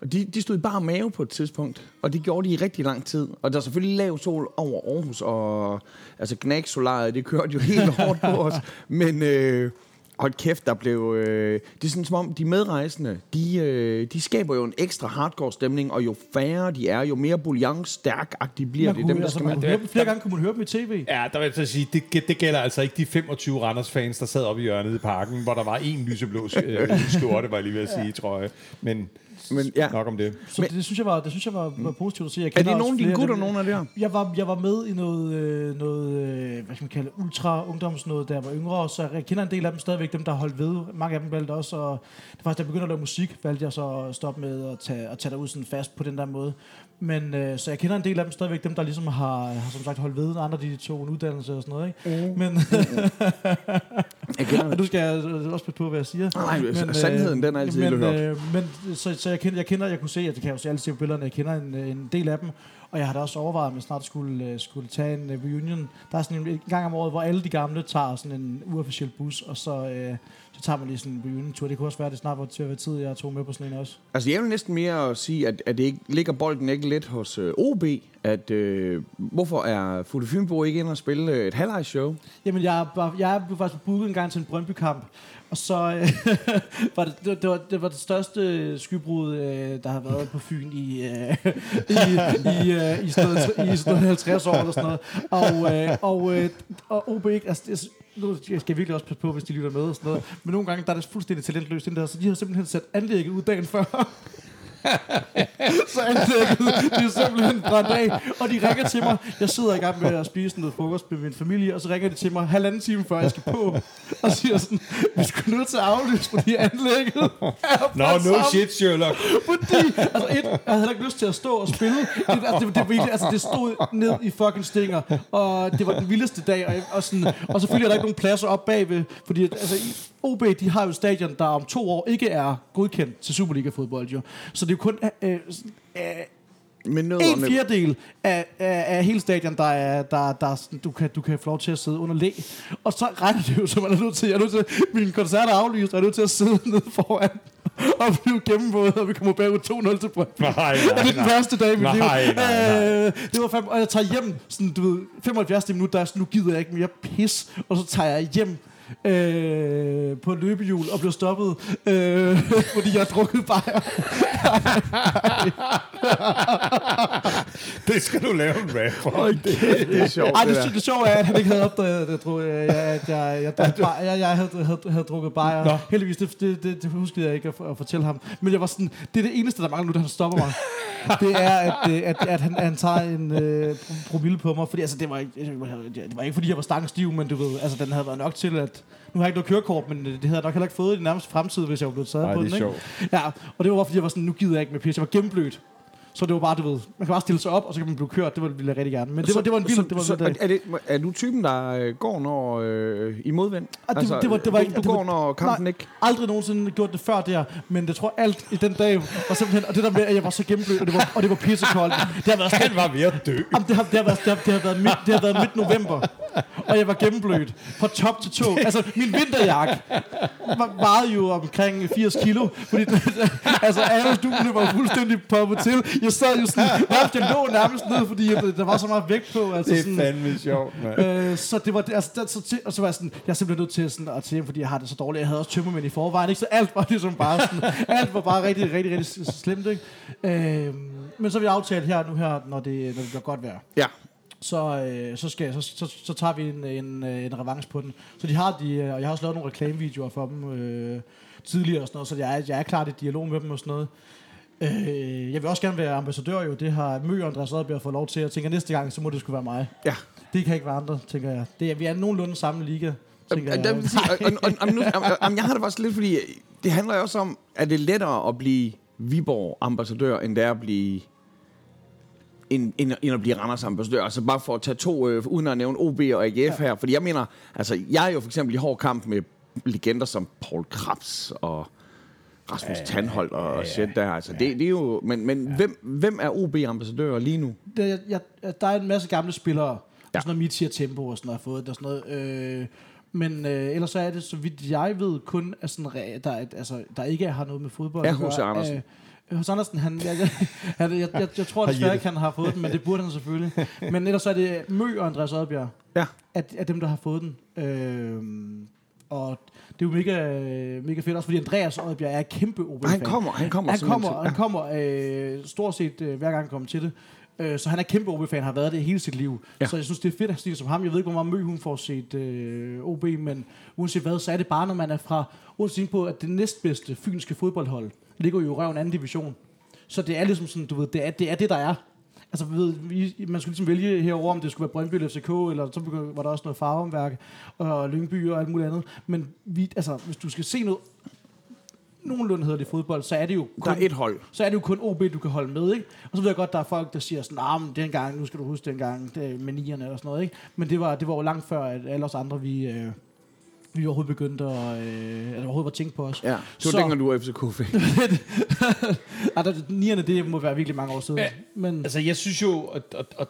og de, de stod i bare mave på et tidspunkt, og det gjorde de i rigtig lang tid. Og der er selvfølgelig lav sol over Aarhus, og altså Gnag-solariet, det kørte jo helt hårdt på os. Men øh, hold kæft, der blev... Øh, det er sådan som om, de medrejsende, de, øh, de skaber jo en ekstra hardcore stemning, og jo færre de er, jo mere bouillon-stærk-agtige bliver Man det. kunne, Dem, der altså, skal man kunne høre, flere gange kunne man høre dem i tv. Ja, der vil jeg så sige, det, det gælder altså ikke de 25 Randers-fans, der sad oppe i hjørnet i parken, hvor der var en lyseblå øh, skjorte, var jeg lige ved at sige, tror jeg. Men, Men ja, nok om det. Så det, det synes jeg var, det synes jeg var, var positivt at se. Jeg er det nogle af dine gutter, nogle af det her? Jeg var, jeg var med i noget, øh, noget øh, hvad skal man kalde, ultra-ungdomsnået, da jeg var yngre, så jeg kender en del af dem stadigvæk, dem der holdt ved. Mange af dem valgte også, og det var faktisk, da jeg begyndte at lave musik, valgte jeg så at stoppe med at tage, at tage derud sådan fast på den der måde. Men øh, så jeg kender en del af dem stadigvæk, dem der ligesom har, har som sagt holdt ved, andre de tog en uddannelse og sådan noget, ikke? Mm. Men, Jeg kender det. Og du skal jeg også passe på, hvad jeg siger. Nej, men, sandheden, den er altid men, øh, men så, så jeg, kender, jeg kender, jeg kunne se, at det kan jeg jo se alle se på billederne, jeg kender en, en del af dem, og jeg har da også overvejet, at man snart skulle, øh, skulle tage en øh, reunion. Der er sådan en, en gang om året, hvor alle de gamle tager sådan en uofficiel bus, og så, øh, så tager man lige sådan en reunion-tur. Det kunne også være, at det snart var til at være tid, jeg tog med på sådan en også. Altså, jeg vil næsten mere sige, at, at det ikke ligger bolden ikke lidt hos øh, OB, at øh, hvorfor er Futte Fynbo ikke inde og spille øh, et halvlejsshow? Jamen, jeg, var, jeg blev faktisk booket en gang til en Brøndby-kamp, og så øh, var det, det, det, var, det var det største skybrud, øh, der har været på Fyn i, øh, i, i, øh, i, sådan noget, i sådan noget 50 år eller sådan noget. Og, øh, og, øh, og OB, ikke- altså, nu skal jeg virkelig også passe på, hvis de lytter med og sådan noget, men nogle gange der er det fuldstændig talentløst, den der, så de har simpelthen sat anlægget ud dagen før. så anlægget, det er simpelthen brændt af. Og de ringer til mig. Jeg sidder i gang med at spise noget frokost med min familie, og så ringer de til mig halvanden time før jeg skal på. Og siger sådan, vi skulle nødt til at aflyse, fordi anlægget er Nå, brændt no sammen." shit, Sherlock. Fordi, altså et, jeg havde heller ikke lyst til at stå og spille. Det, altså, det, det, virkelig, altså, det stod ned i fucking stinger, og det var den vildeste dag. Og, og, sådan, og selvfølgelig er der ikke nogen pladser op bagved, fordi altså, OB, de har jo stadion, der om to år ikke er godkendt til Superliga-fodbold, jo. Så det er jo kun øh, øh, en fjerdedel af, af, af hele stadion, der er, der, der er du, kan, du kan få lov til at sidde under læ. Og så regner det jo, så man er nødt til, jeg er nødt til, min koncert er aflyst, og jeg er nødt til at sidde nede foran og blive gennemvåget, og vi kommer bagud 2-0 til Brøndby. Nej, nej, Ja, det er den nej. værste dag i mit Nej, liv. nej, nej. Øh, det var fandme, og jeg tager hjem, sådan, du ved, 75 minutter, der er sådan, nu gider jeg ikke mere pis, og så tager jeg hjem øh, på løbehjul og blev stoppet, øh, fordi jeg har drukket bajer. Det skal du lave en rap for. Det, det er sjovt, Ej, det det, det, sjove er, at han ikke havde opdaget, at jeg, øh, jeg, at jeg, jeg, drak jeg, jeg havde, havde, havde drukket bajer. Nå. Heldigvis, det, det, det, det huskede jeg ikke at, at fortælle ham. Men jeg var sådan, det er det eneste, der mangler nu, da han stopper mig. det er, at, øh, at, at han, han tager en øh, pro- promille på mig. Fordi altså, det var, ikke, det var ikke, fordi jeg var stangstiv, men du ved, altså, den havde været nok til, at... Nu har jeg ikke noget kørekort, men øh, det havde jeg nok heller ikke fået i den nærmeste fremtid, hvis jeg var blevet taget Ej, på det den. er Ikke? Ja, og det var fordi jeg var sådan, nu gider jeg ikke med pis. Jeg var gennemblødt. Så det var bare, du ved, man kan bare stille sig op, og så kan man blive kørt. Det var- ville jeg rigtig gerne. Men det var, det var en vild, så, det var en så, vild dag. er, det, er du typen, der øh, går når øh, i modvind? Ah, det, det, var, det var ikke... du, det du var, går, når kampen nej, ikke... aldrig nogensinde gjort det før der, men jeg tror alt i den dag var simpelthen, og det der med, at jeg var så gennemblødt, og det var, og det var pissekoldt. Det har været Han var ved at dø. Jamen, det har, det har været, det har, det har været, midt, det har været midt november, og jeg var gennemblødt fra top til tå. Altså, min vinterjakke var, vejede jo omkring 80 kilo, fordi altså, alle duene var fuldstændig poppet til. Jeg sad jo sådan, nærmest, jeg lå nærmest ned, fordi jeg, der var så meget vægt på. Altså, Det er sådan, fandme sjovt, mand. Øh, så det var det, altså, der, så til, og så var jeg sådan, jeg er simpelthen nødt til sådan, at til, fordi jeg har det så dårligt. Jeg havde også tømmermænd i forvejen, ikke? Så alt var ligesom bare sådan, alt var bare rigtig, rigtig, rigtig slemt, ikke? Øh, men så har vi aftalt her nu her, når det, når det bliver godt vejr. Ja. Så, øh, så, skal, så, så, så tager vi en, en, øh, en revanche på den. Så de har de, øh, og jeg har også lavet nogle reklamevideoer for dem øh, tidligere og sådan noget, så jeg er, jeg er klart i dialog med dem og sådan noget. Øh, jeg vil også gerne være ambassadør jo, det har Mø og Andreas Rødberg fået lov til. Jeg tænker, næste gang, så må det skulle være mig. Ja. Det kan ikke være andre, tænker jeg. Det er, vi er nogenlunde samme liga, tænker jeg. jeg har det faktisk lidt, fordi det handler jo også om, at det er lettere at blive Viborg-ambassadør, end det er at blive end, end, end at blive Randers ambassadør. Altså bare for at tage to, øh, uden at nævne OB og AGF ja. her. Fordi jeg mener, altså jeg er jo for eksempel i hård kamp med legender som Paul Krabs og Rasmus ja, Tandhold og ja, shit der. Altså, det, det er jo, men men ja. hvem, hvem er OB-ambassadører lige nu? Det, jeg, jeg, der er en masse gamle spillere, ja. Ja. og sådan noget Mitia Tempo og sådan noget, har fået det og sådan noget. Øh, men øh, ellers så er det, så vidt jeg ved, kun at sådan, der, er, altså, der ikke har noget med fodbold Ja. H.C. Andersen. Øh, hos Andersen, han, jeg, jeg, jeg, jeg, jeg, jeg tror desværre ikke, han har fået den, men det burde han selvfølgelig. Men ellers så er det Mø og Andreas Oddbjerg, Ja. at, at dem, der har fået den. Øh, og det er jo mega, mega fedt, også fordi Andreas Oddbjerg er kæmpe Og han kommer, han kommer han kommer, han kommer øh, stort set øh, hver gang han kommer til det. Øh, så han er kæmpe OB-fan, har været det hele sit liv. Ja. Så jeg synes, det er fedt at det som ham. Jeg ved ikke, hvor meget mø hun får set øh, OB, men uanset hvad, så er det bare, når man er fra... Uanset på, at det næstbedste fynske fodboldhold ligger jo i røven anden division. Så det er ligesom sådan, du ved, det er det, er det der er. Altså, ved, vi, man skulle ligesom vælge herover, om det skulle være Brøndby eller FCK, eller så var der også noget farvemværk, og Lyngby og alt muligt andet. Men vi, altså, hvis du skal se noget nogenlunde hedder det fodbold, så er det jo Der kun, er et hold. så er det jo kun OB, du kan holde med, ikke? Og så ved jeg godt, der er folk, der siger sådan, nah, men dengang, nu skal du huske dengang, det med nierne og sådan noget, ikke? Men det var, det var jo langt før, at alle os andre, vi, øh, vi overhovedet begyndte at, øh, eller overhovedet var tænkt på os. Ja, det var Så- dengang, du var FCK-fan. Ej, der, nierne, det må være virkelig mange år siden. Ja, Men Altså, jeg synes jo, at, at, at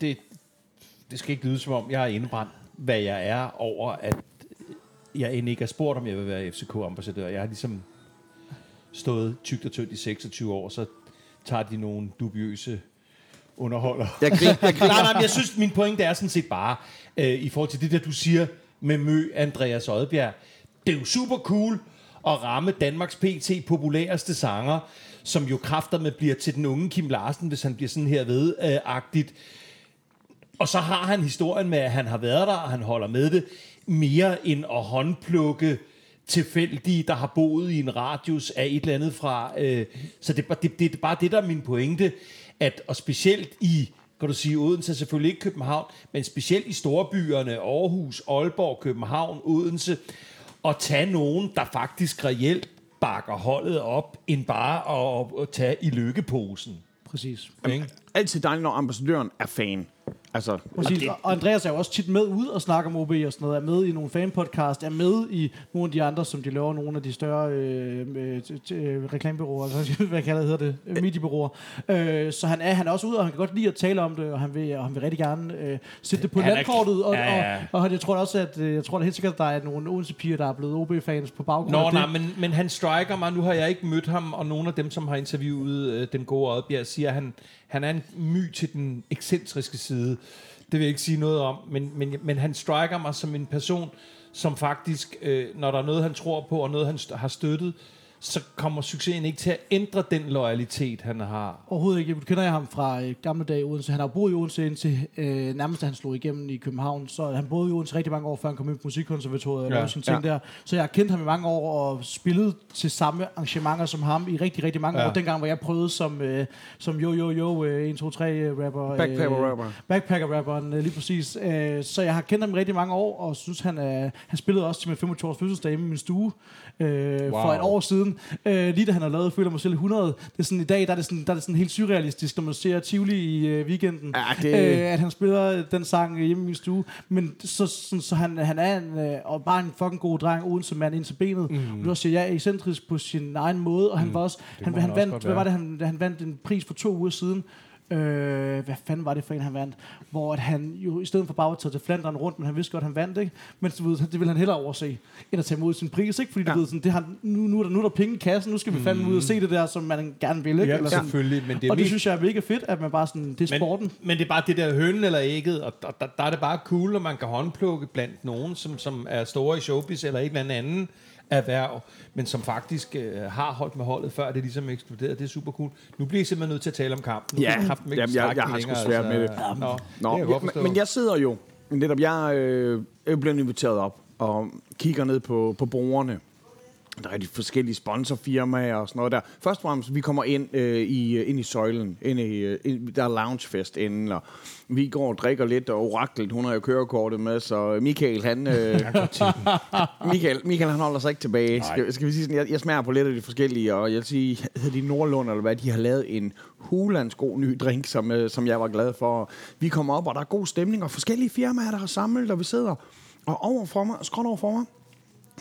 det, det skal ikke lyde som om, jeg er indbrændt, hvad jeg er over, at jeg end ikke har spurgt, om jeg vil være FCK-ambassadør. Jeg har ligesom stået tygt og tyndt i 26 år, så tager de nogle dubiøse underholder. Jeg griner, jeg griner. nej, nej, men jeg synes, min pointe er sådan set bare, øh, i forhold til det der, du siger med Mø Andreas Odbjerg. Det er jo super cool at ramme Danmarks PT populæreste sanger, som jo kræfter med bliver til den unge Kim Larsen, hvis han bliver sådan her ved-agtigt. Øh, og så har han historien med, at han har været der, og han holder med det, mere end at håndplukke tilfældige, der har boet i en radius af et eller andet fra... Øh, så det, det, det er bare det, der er min pointe, at, og specielt i, kan du sige, Odense, selvfølgelig ikke København, men specielt i storbyerne, Aarhus, Aalborg, København, Odense, at tage nogen, der faktisk reelt bakker holdet op, end bare at, at tage i lykkeposen. præcis. Ikke? Altid dejligt, når ambassadøren er fan. Altså, Præcis. det- Og, Andreas er jo også tit med ud og snakker om OB og sådan noget, er med i nogle fanpodcast, er med i nogle af de andre, som de laver, nogle af de større øh, øh, øh, reklamebyråer, altså, hvad kalder det, hedder det, øh, mediebyråer. Øh, så han er, han er også ude, og han kan godt lide at tale om det, og han vil, og han vil rigtig gerne øh, sætte det på Han er- landkortet, og, Ja, ja. og, og, jeg tror også, at øh, jeg tror da helt sikkert, at der er nogle Odense-piger, der er blevet OB-fans på baggrund Nå, af det. nej, men, men han striker mig. Nu har jeg ikke mødt ham, og nogle af dem, som har interviewet øh, den gode Oddbjerg, siger, at han, han er en my til den ekscentriske side. Det vil jeg ikke sige noget om, men, men, men han striker mig som en person, som faktisk, øh, når der er noget, han tror på, og noget, han st- har støttet, så kommer succesen ikke til at ændre den loyalitet, han har. Overhovedet ikke. Jeg kender jeg ham fra øh, gamle dage i Odense. Han har boet i Odense indtil øh, nærmest, da han slog igennem i København. Så han boede i Odense rigtig mange år, før han kom ind på musikkonservatoriet og Ja. lavede sine ting der. Så jeg har kendt ham i mange år og spillet til samme arrangementer som ham i rigtig, rigtig mange Ja. år. Dengang, hvor jeg prøvede som, øh, som jo, jo, jo, øh, 1, 2, 3 øh, rapper. Backpacker rapper. Backpacker rapperen, øh, lige præcis. Øh, så jeg har kendt ham i rigtig mange år, og synes, han, er, han spillede også til min 25 års fødselsdag hjemme i min stue øh, wow. for et år siden. Øh, lige da han har lavet Føler mig selv i 100. Det er sådan, I dag der er, det sådan, der er det sådan helt surrealistisk, når man ser Tivoli i øh, weekenden. Ja, det- Øh, at han spiller den sang hjemme i min stue. Men så, sådan, så han, han er en, øh, og bare en fucking god dreng, uden som mand ind til benet. Mm. Du også siger, er ekscentrisk på sin egen måde, og han var også, han, han, han også vandt, hvad var det, han, han vandt en pris for to uger siden. Øh, hvad fanden var det for en, han vandt? Hvor at han jo i stedet for bare at tage til Flandern rundt, men han vidste godt, at han vandt, ikke? Men du ved, det ville han hellere overse, end at tage imod sin pris, ikke? Fordi du Ja. ved, sådan, det har, nu, nu, er der, nu er der penge i kassen, nu skal vi fandme ud og se det der, som man gerne vil, ikke? Ja, Eller sådan. selvfølgelig, men det er og det synes jeg er mega fedt, at man bare sådan, det er sporten. Men, men det er bare det der hønen eller ægget, og der, der, der er det bare cool, når man kan håndplukke blandt nogen, som, som er store i showbiz eller et eller andet anden erhverv, men som faktisk øh, har holdt med holdet, før det ligesom eksploderede. Det er super cool. Nu bliver I simpelthen nødt til at tale om kampen. Nu Ja, kan jeg kraftedeme ikke jamen, jeg- snakke jeg har sgu svært med det. Nå, Nå, det kan jeg men, men jeg sidder jo, netop jeg øh, er blevet inviteret op og kigger ned på, på brugerne. Der er de forskellige sponsorfirmaer og sådan noget der. Først og fremmest, vi kommer ind, øh, i, ind i søjlen. Ind i, øh, der er loungefest inden, og vi går og drikker lidt, og oraklet, hun har jo kørekortet med, så Michael, han... Øh, Michael, Michael, han holder sig ikke tilbage. Skal, skal vi sige sådan, jeg, jeg smager på lidt af de forskellige, og jeg vil sige, hedder de Nordlund, eller hvad, de har lavet en hulans god ny drink, som, øh, som jeg var glad for. Vi kommer op, og der er god stemning, og forskellige firmaer, der har samlet, og vi sidder. Og over for mig, skråt over for mig,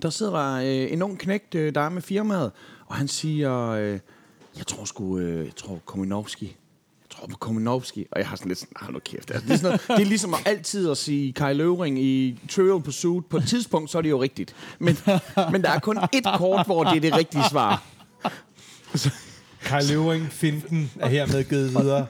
der sidder der øh, en ung knægt, øh, der er med firmaet, og han siger, øh, jeg tror sgu, øh, jeg tror Kominovski. På Kominovski. Og jeg har sådan lidt sådan, hold nu kæft. Altså, det, er sådan noget, det er ligesom at altid at sige Kai Løvring i Trivial Pursuit. På et tidspunkt, så er det jo rigtigt. Men, men der er kun ét kort, hvor det er det rigtige svar. Kai Løvring, Finten, er hermed givet videre.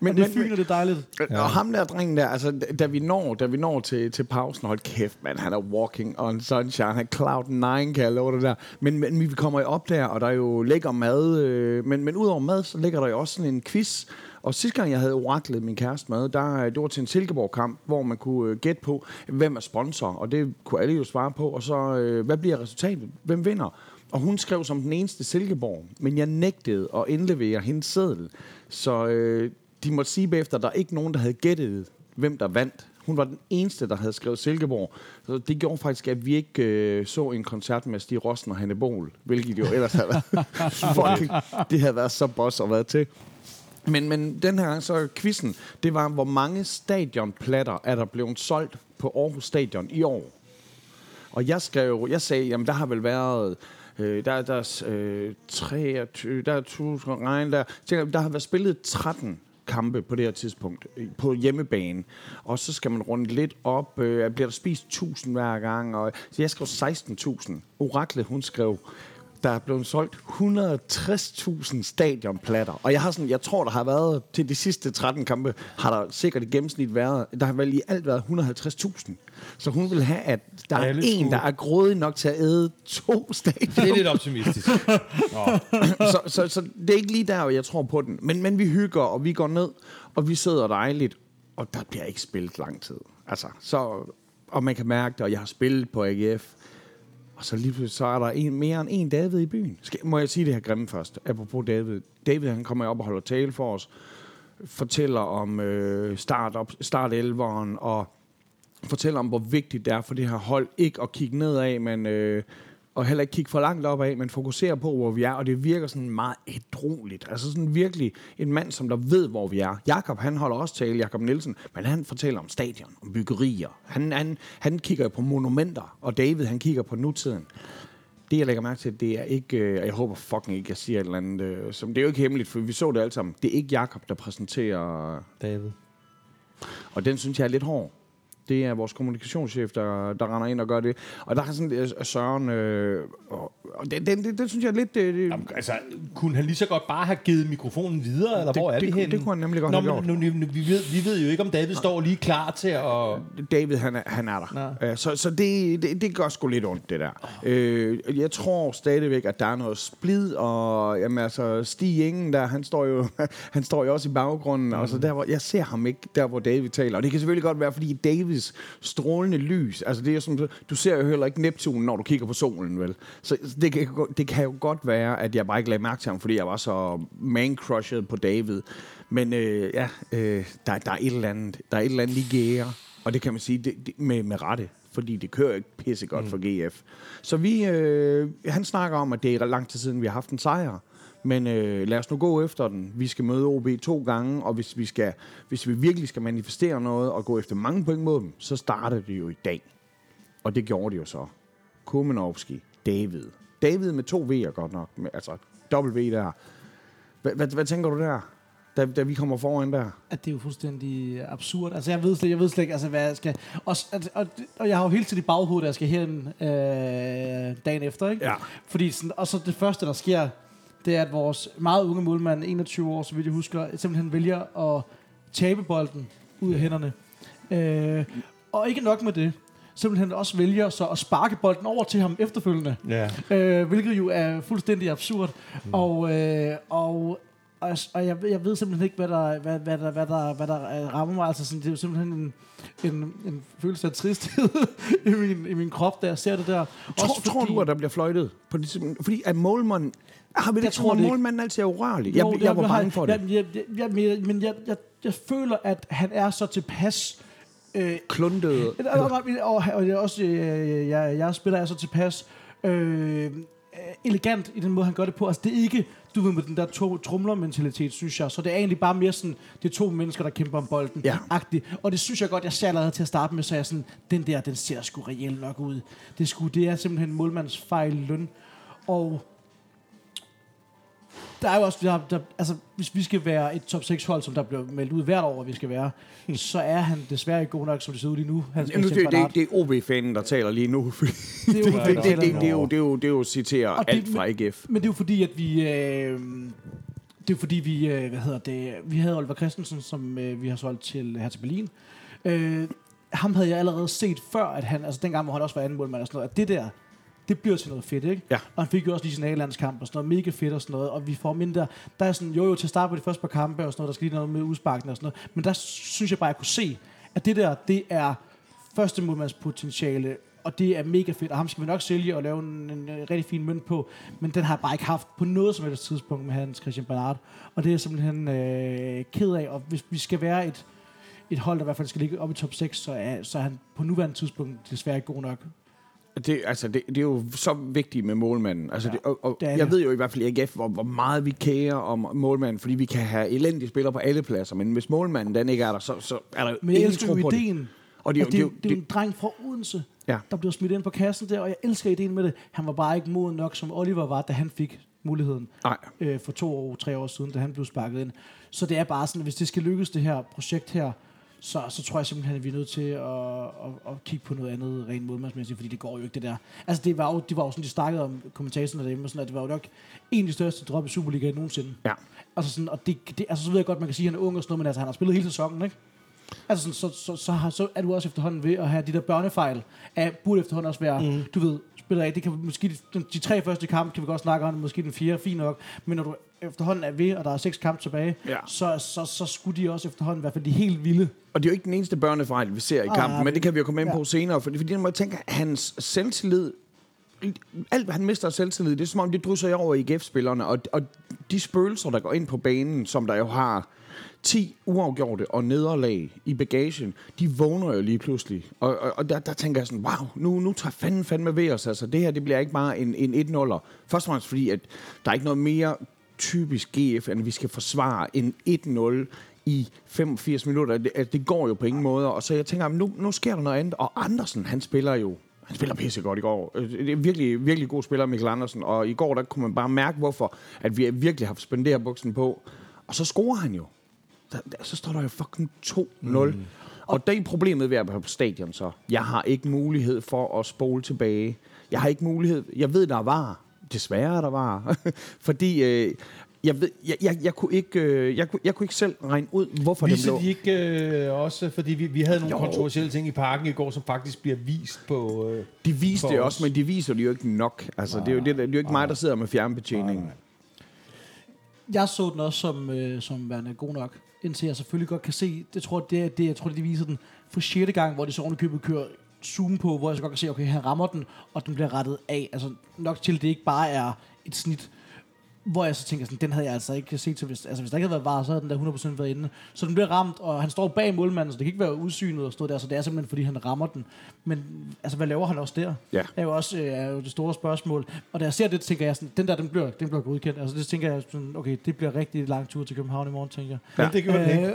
Men, det er og det dejligt. Ja. Og ham der drengen der, altså, da- da vi når, da vi når til, til pausen, hold kæft, man, han er walking on sunshine, han er cloud nine, kan jeg love det der. Men, men vi kommer jo op der, og der er jo lækker mad, øh, men, men udover mad, så ligger der jo også sådan en quiz. Og sidste gang, jeg havde oraklet min kæreste med, der, øh, det var til en Silkeborg-kamp, hvor man kunne øh, gætte på, hvem er sponsor, og det kunne alle jo svare på. Og så, øh, hvad bliver resultatet? Hvem vinder? Og hun skrev som den eneste Silkeborg, men jeg nægtede at indlevere hendes seddel. Så øh, de måtte sige bagefter, at der er ikke nogen, der havde gættet, hvem der vandt. Hun var den eneste, der havde skrevet Silkeborg. Så det gjorde faktisk, at vi ikke øh, så en koncert med Stig Rossen og Hanne Bol, hvilket jo ellers havde været det havde været så boss at være til. Men, men den her gang så quizzen, det var, hvor mange stadionplatter er der blevet solgt på Aarhus Stadion i år. Og jeg skrev, jeg sagde, jamen der har vel været, øh, der, der, er, øh, 23, der er 1000 regn der. Tænker, der har været spillet 13 kampe på det her tidspunkt øh, på hjemmebane. Og så skal man runde lidt op. Øh, bliver der spist 1000 hver gang? Og, så jeg skrev 16.000. Oraklet, hun skrev, der er blevet solgt 160.000 stadionplatter. Og jeg har sådan, jeg tror, der har været til de sidste 13 kampe, har der sikkert i gennemsnit været, der har vel i alt været 150.000. Så hun vil have, at der er Alle en, skulle- der er grådig nok til at æde to stadion. Det er lidt optimistisk. Så, så, så det er ikke lige der, jeg tror på den. Men, men vi hygger, og vi går ned, og vi sidder dejligt, og der bliver ikke spillet lang tid. Altså, så, og man kan mærke det, og jeg har spillet på AGF, og så lige pludselig, så er der en, mere end en David i byen. Skal, må jeg sige det her grimme først, apropos David. David, han kommer op og holder tale for os, fortæller om øh, start, op, start 11'eren, og fortæller om, hvor vigtigt det er for det her hold ikke at kigge nedad, men, øh, og heller ikke kigge for langt opad, men fokusere på, hvor vi er, og det virker sådan meget ædroligt. Altså sådan virkelig en mand, som der ved, hvor vi er. Jakob, han holder også tale, Jakob Nielsen, men han fortæller om stadion, om byggerier. Han, han, han kigger på monumenter, og David, han kigger på nutiden. Det, jeg lægger mærke til, det er ikke, øh, og jeg håber fucking ikke, jeg siger et eller andet, øh, som det er jo ikke hemmeligt, for vi så det alle sammen. Det er ikke Jakob, der præsenterer David. og den synes jeg er lidt hård. Det er vores kommunikationschef, der, der render ind og gør det. Og der er sådan øh, Søren... Øh, og den, den, den, den synes jeg er lidt... Øh, Jamen, altså, kunne han lige så godt bare have givet mikrofonen videre, eller Det- hvor er det vi henne? det kunne han nemlig godt Nå, have men, nu, nu, vi, ved, vi ved jo ikke, om David står lige klar til at... David, han er, han er der. Nå. Øh, så så det, det, det gør sgu lidt ondt, det der. Øh, jeg tror stadigvæk, at der er noget splid, og jamen, altså, Stig Ingen der, han står jo, han står jo også i baggrunden, mm. og så der, hvor, jeg ser ham ikke der, hvor David taler. Og det kan selvfølgelig godt være, fordi Davids strålende lys, altså det er som, du ser jo heller ikke Neptun, når du kigger på solen, vel? Så så det kan, det kan jo godt være, at jeg bare ikke lagde mærke til ham, fordi jeg var så man-crushed på David. Men øh, ja, øh, der, der, er et eller andet, der er et eller andet i gære, og det kan man sige det, det, med, med rette, fordi det kører ikke pissegodt mm. for GF. Så vi, øh, han snakker om, at det er lang tid siden, vi har haft en sejr. Men øh, lad os nu gå efter den. Vi skal møde OB to gange, og hvis vi, skal, hvis vi virkelig skal manifestere noget og gå efter mange point mod dem, så starter det jo i dag. Og det gjorde de jo så. Kumenovski, David. David med to V'er godt nok. Med, altså W der. Hvad, tænker du der, da, da vi kommer foran der? at det er jo fuldstændig absurd. Altså, jeg ved slet, jeg ved slet ikke, altså, hvad jeg skal... Og, og, og, og jeg har jo hele tiden i baghovedet, at jeg skal hen øh, dagen efter, ikke? Ja. Fordi sådan, og så det første, der sker, det er, at vores meget unge målmand, 21 år, så vidt jeg husker, simpelthen vælger at tabe bolden ud af hænderne. Øh, og ikke nok med det, simpelthen også vælger så at sparke bolden over til ham efterfølgende. Ja. Øh, hvilket jo er fuldstændig absurd. Mm. Og, øh, og, og, jeg- og jeg, ved- jeg ved simpelthen ikke, hvad der, hvad, hvad der, hvad der, hvad der øh, rammer mig. Altså, sådan, det er jo simpelthen en, en, en følelse af tristhed i, min, i min krop, da jeg ser det der. Tror, tror du, at der bliver fløjtet? På det, fordi at målmanden... Har vi det Jeg tror at målmanden altid er urørlig? Jo, Jeg, jeg, jeg var bange for det. Jeg, jeg, jeg, jeg, men jeg, jeg, jeg føler, at han er så tilpas... Øh, Kluntet. Og, og, og, og jeg, også, øh, jeg, jeg spiller er så tilpas øh, elegant i den måde, han gør det på. Altså, det er ikke, du ved, med den der to trumler-mentalitet, synes jeg. Så det er egentlig bare mere sådan, det er to mennesker, der kæmper om bolden. Ja. Agtigt. Og det synes jeg godt, jeg ser allerede til at starte med, så jeg sådan, den der, den ser sgu reelt nok ud. Det, sgu, det er simpelthen målmands fejl løn. Og der er jo også, der, der, altså, hvis vi skal være et top 6 hold, som der bliver meldt ud hvert år, at vi skal være, så er han desværre ikke god nok, som det ser ud lige nu. Hans Jamen, det, det, det, det er OB-fanen, der taler lige nu. Det er jo, det, er jo, det, er jo, det alt fra AGF. Men det er jo fordi, at vi... Øh, det er fordi, vi, øh, hvad hedder det, vi havde Oliver Christensen, som øh, vi har solgt til her til Berlin. Øh, ham havde jeg allerede set før, at han, altså dengang, hvor han også var anden målmand og sådan noget, at det der, det bliver til noget fedt, ikke? Ja. Og han fik jo også lige sin A-landskamp og sådan noget, mega fedt og sådan noget, og vi får mindre, der er sådan, jo jo, til at starte på de første par kampe og sådan noget, der skal lige noget med udsparkene og sådan noget, men der synes jeg bare, jeg kunne se, at det der, det er første målmandspotentiale, og det er mega fedt, og ham skal vi nok sælge og lave en, en, en rigtig fin mønt på, men den har jeg bare ikke haft på noget som helst tidspunkt med Hans Christian Bernard, og det er jeg simpelthen øh, ked af, og hvis vi skal være et, et hold, der i hvert fald skal ligge op i top 6, så er, så er han på nuværende tidspunkt desværre ikke god nok. Det, altså, det, det er jo så vigtigt med målmanden. Altså, Ja, det, og, og det jeg det. ved jo i hvert fald i AGF, hvor, hvor meget vi kærer om målmanden, fordi vi kan have elendige spillere på alle pladser, men hvis målmanden den ikke er der, så, så er der Men jeg elsker jo det. ideen. Og det, er Og det, er det, er jo- det er det, en dreng fra Odense, Ja. der blev smidt ind på kassen der, og jeg elsker ideen med det. Han var bare ikke moden nok, som Oliver var, da han fik muligheden nej, øh, for to år, tre år siden, da han blev sparket ind. Så det er bare sådan, at hvis det skal lykkes, det her projekt her, så, så tror jeg simpelthen, at vi er nødt til at, at, at kigge på noget andet rent modmandsmæssigt, fordi det går jo ikke, det der. Altså, det var jo, det var jo sådan, de snakkede om kommentatorerne derhjemme, og sådan, at det var jo nok en af de største drop i Superligaen nogensinde. ja. Altså sådan, og det, det, altså så ved jeg godt, man kan sige, at han er ung og sådan noget, men altså han har spillet hele sæsonen, ikke? Altså sådan, så, så, så, har, så er du også efterhånden ved at have de der børnefejl, af, burde efterhånden også være, mm. du ved, spiller af, det kan måske, de, de tre første kampe kan vi godt snakke om, måske den fjerde, fint nok, men når du efterhånden er ved, og der er seks kampe tilbage, Ja. så, så, så skulle de også efterhånden i hvert fald de helt vilde. Og det er jo ikke den eneste børnefejl, vi ser i kampen, nej, men det kan vi jo komme ind ja. på senere, fordi, fordi når jeg tænker, hans selvtillid, alt hvad han mister af selvtillid, det er som om, det drysser over i IGF-spillerne, og, og de spøgelser, der går ind på banen, som der jo har 10 uafgjorte og nederlag i bagagen, de vågner jo lige pludselig. Og, og, og der, der tænker jeg sådan, wow, nu, nu tager fanden fandme ved os. Altså, det her, det bliver ikke bare en, en 1-0'er. Først og fremmest fordi, at der er ikke noget mere typisk GF, end vi skal forsvare en 1-0 i 85 minutter. Det, at det går jo på ingen måde. Og så jeg tænker, nu, nu sker der noget andet. Og Andersen, han spiller jo han spiller pisse godt i går. Øh, Det er virkelig, virkelig god spiller, Mikkel Andersen. Og i går, der kunne man bare mærke, hvorfor at vi virkelig har spenderet buksen på. Og så scorer han jo. Der, der, så står der jo fucking 2-0. Mm. Og det er problemet ved at være på stadion så. Jeg har ikke mulighed for at spole tilbage. Jeg har ikke mulighed... Jeg ved, der var. Desværre, der var. Fordi... Øh, jeg, ved, jeg, jeg, jeg, kunne ikke, øh, jeg, kunne, jeg kunne ikke selv regne ud, hvorfor det blev... de ikke øh, også, fordi vi, vi havde nogle Jo. kontroversielle ting i parken i går, som faktisk bliver vist på... Øh, De viste det også, men de viser det jo ikke nok. Altså, det er jo, det, det er jo ikke mig, der sidder med fjernbetjeningen. Jeg så den også som, øh, som værende god nok, indtil jeg selvfølgelig godt kan se, det tror jeg, det, er- det, jeg tror, det, de viser den for sjette gang, hvor de så ovenikøbet kører zoom på, hvor jeg så godt kan se, okay, han rammer den, og den bliver rettet af. Altså nok til, at det ikke bare er et snit, hvor jeg så tænker sådan, den havde jeg altså ikke set til, hvis, altså hvis der ikke havde været var, så havde den der 100% været inde. Så den bliver ramt, og han står bag målmanden, så det kan ikke være udsynet og stå der, så det er simpelthen, fordi han rammer den. Men altså, hvad laver han også der? Ja. er jo også øh, er jo det store spørgsmål. Og da jeg ser det, tænker jeg sådan, den der, den bliver, den bliver godkendt. Altså det tænker jeg sådan, okay, det bliver rigtig lang tur til København i morgen, tænker jeg. ja. Det gjorde den ikke.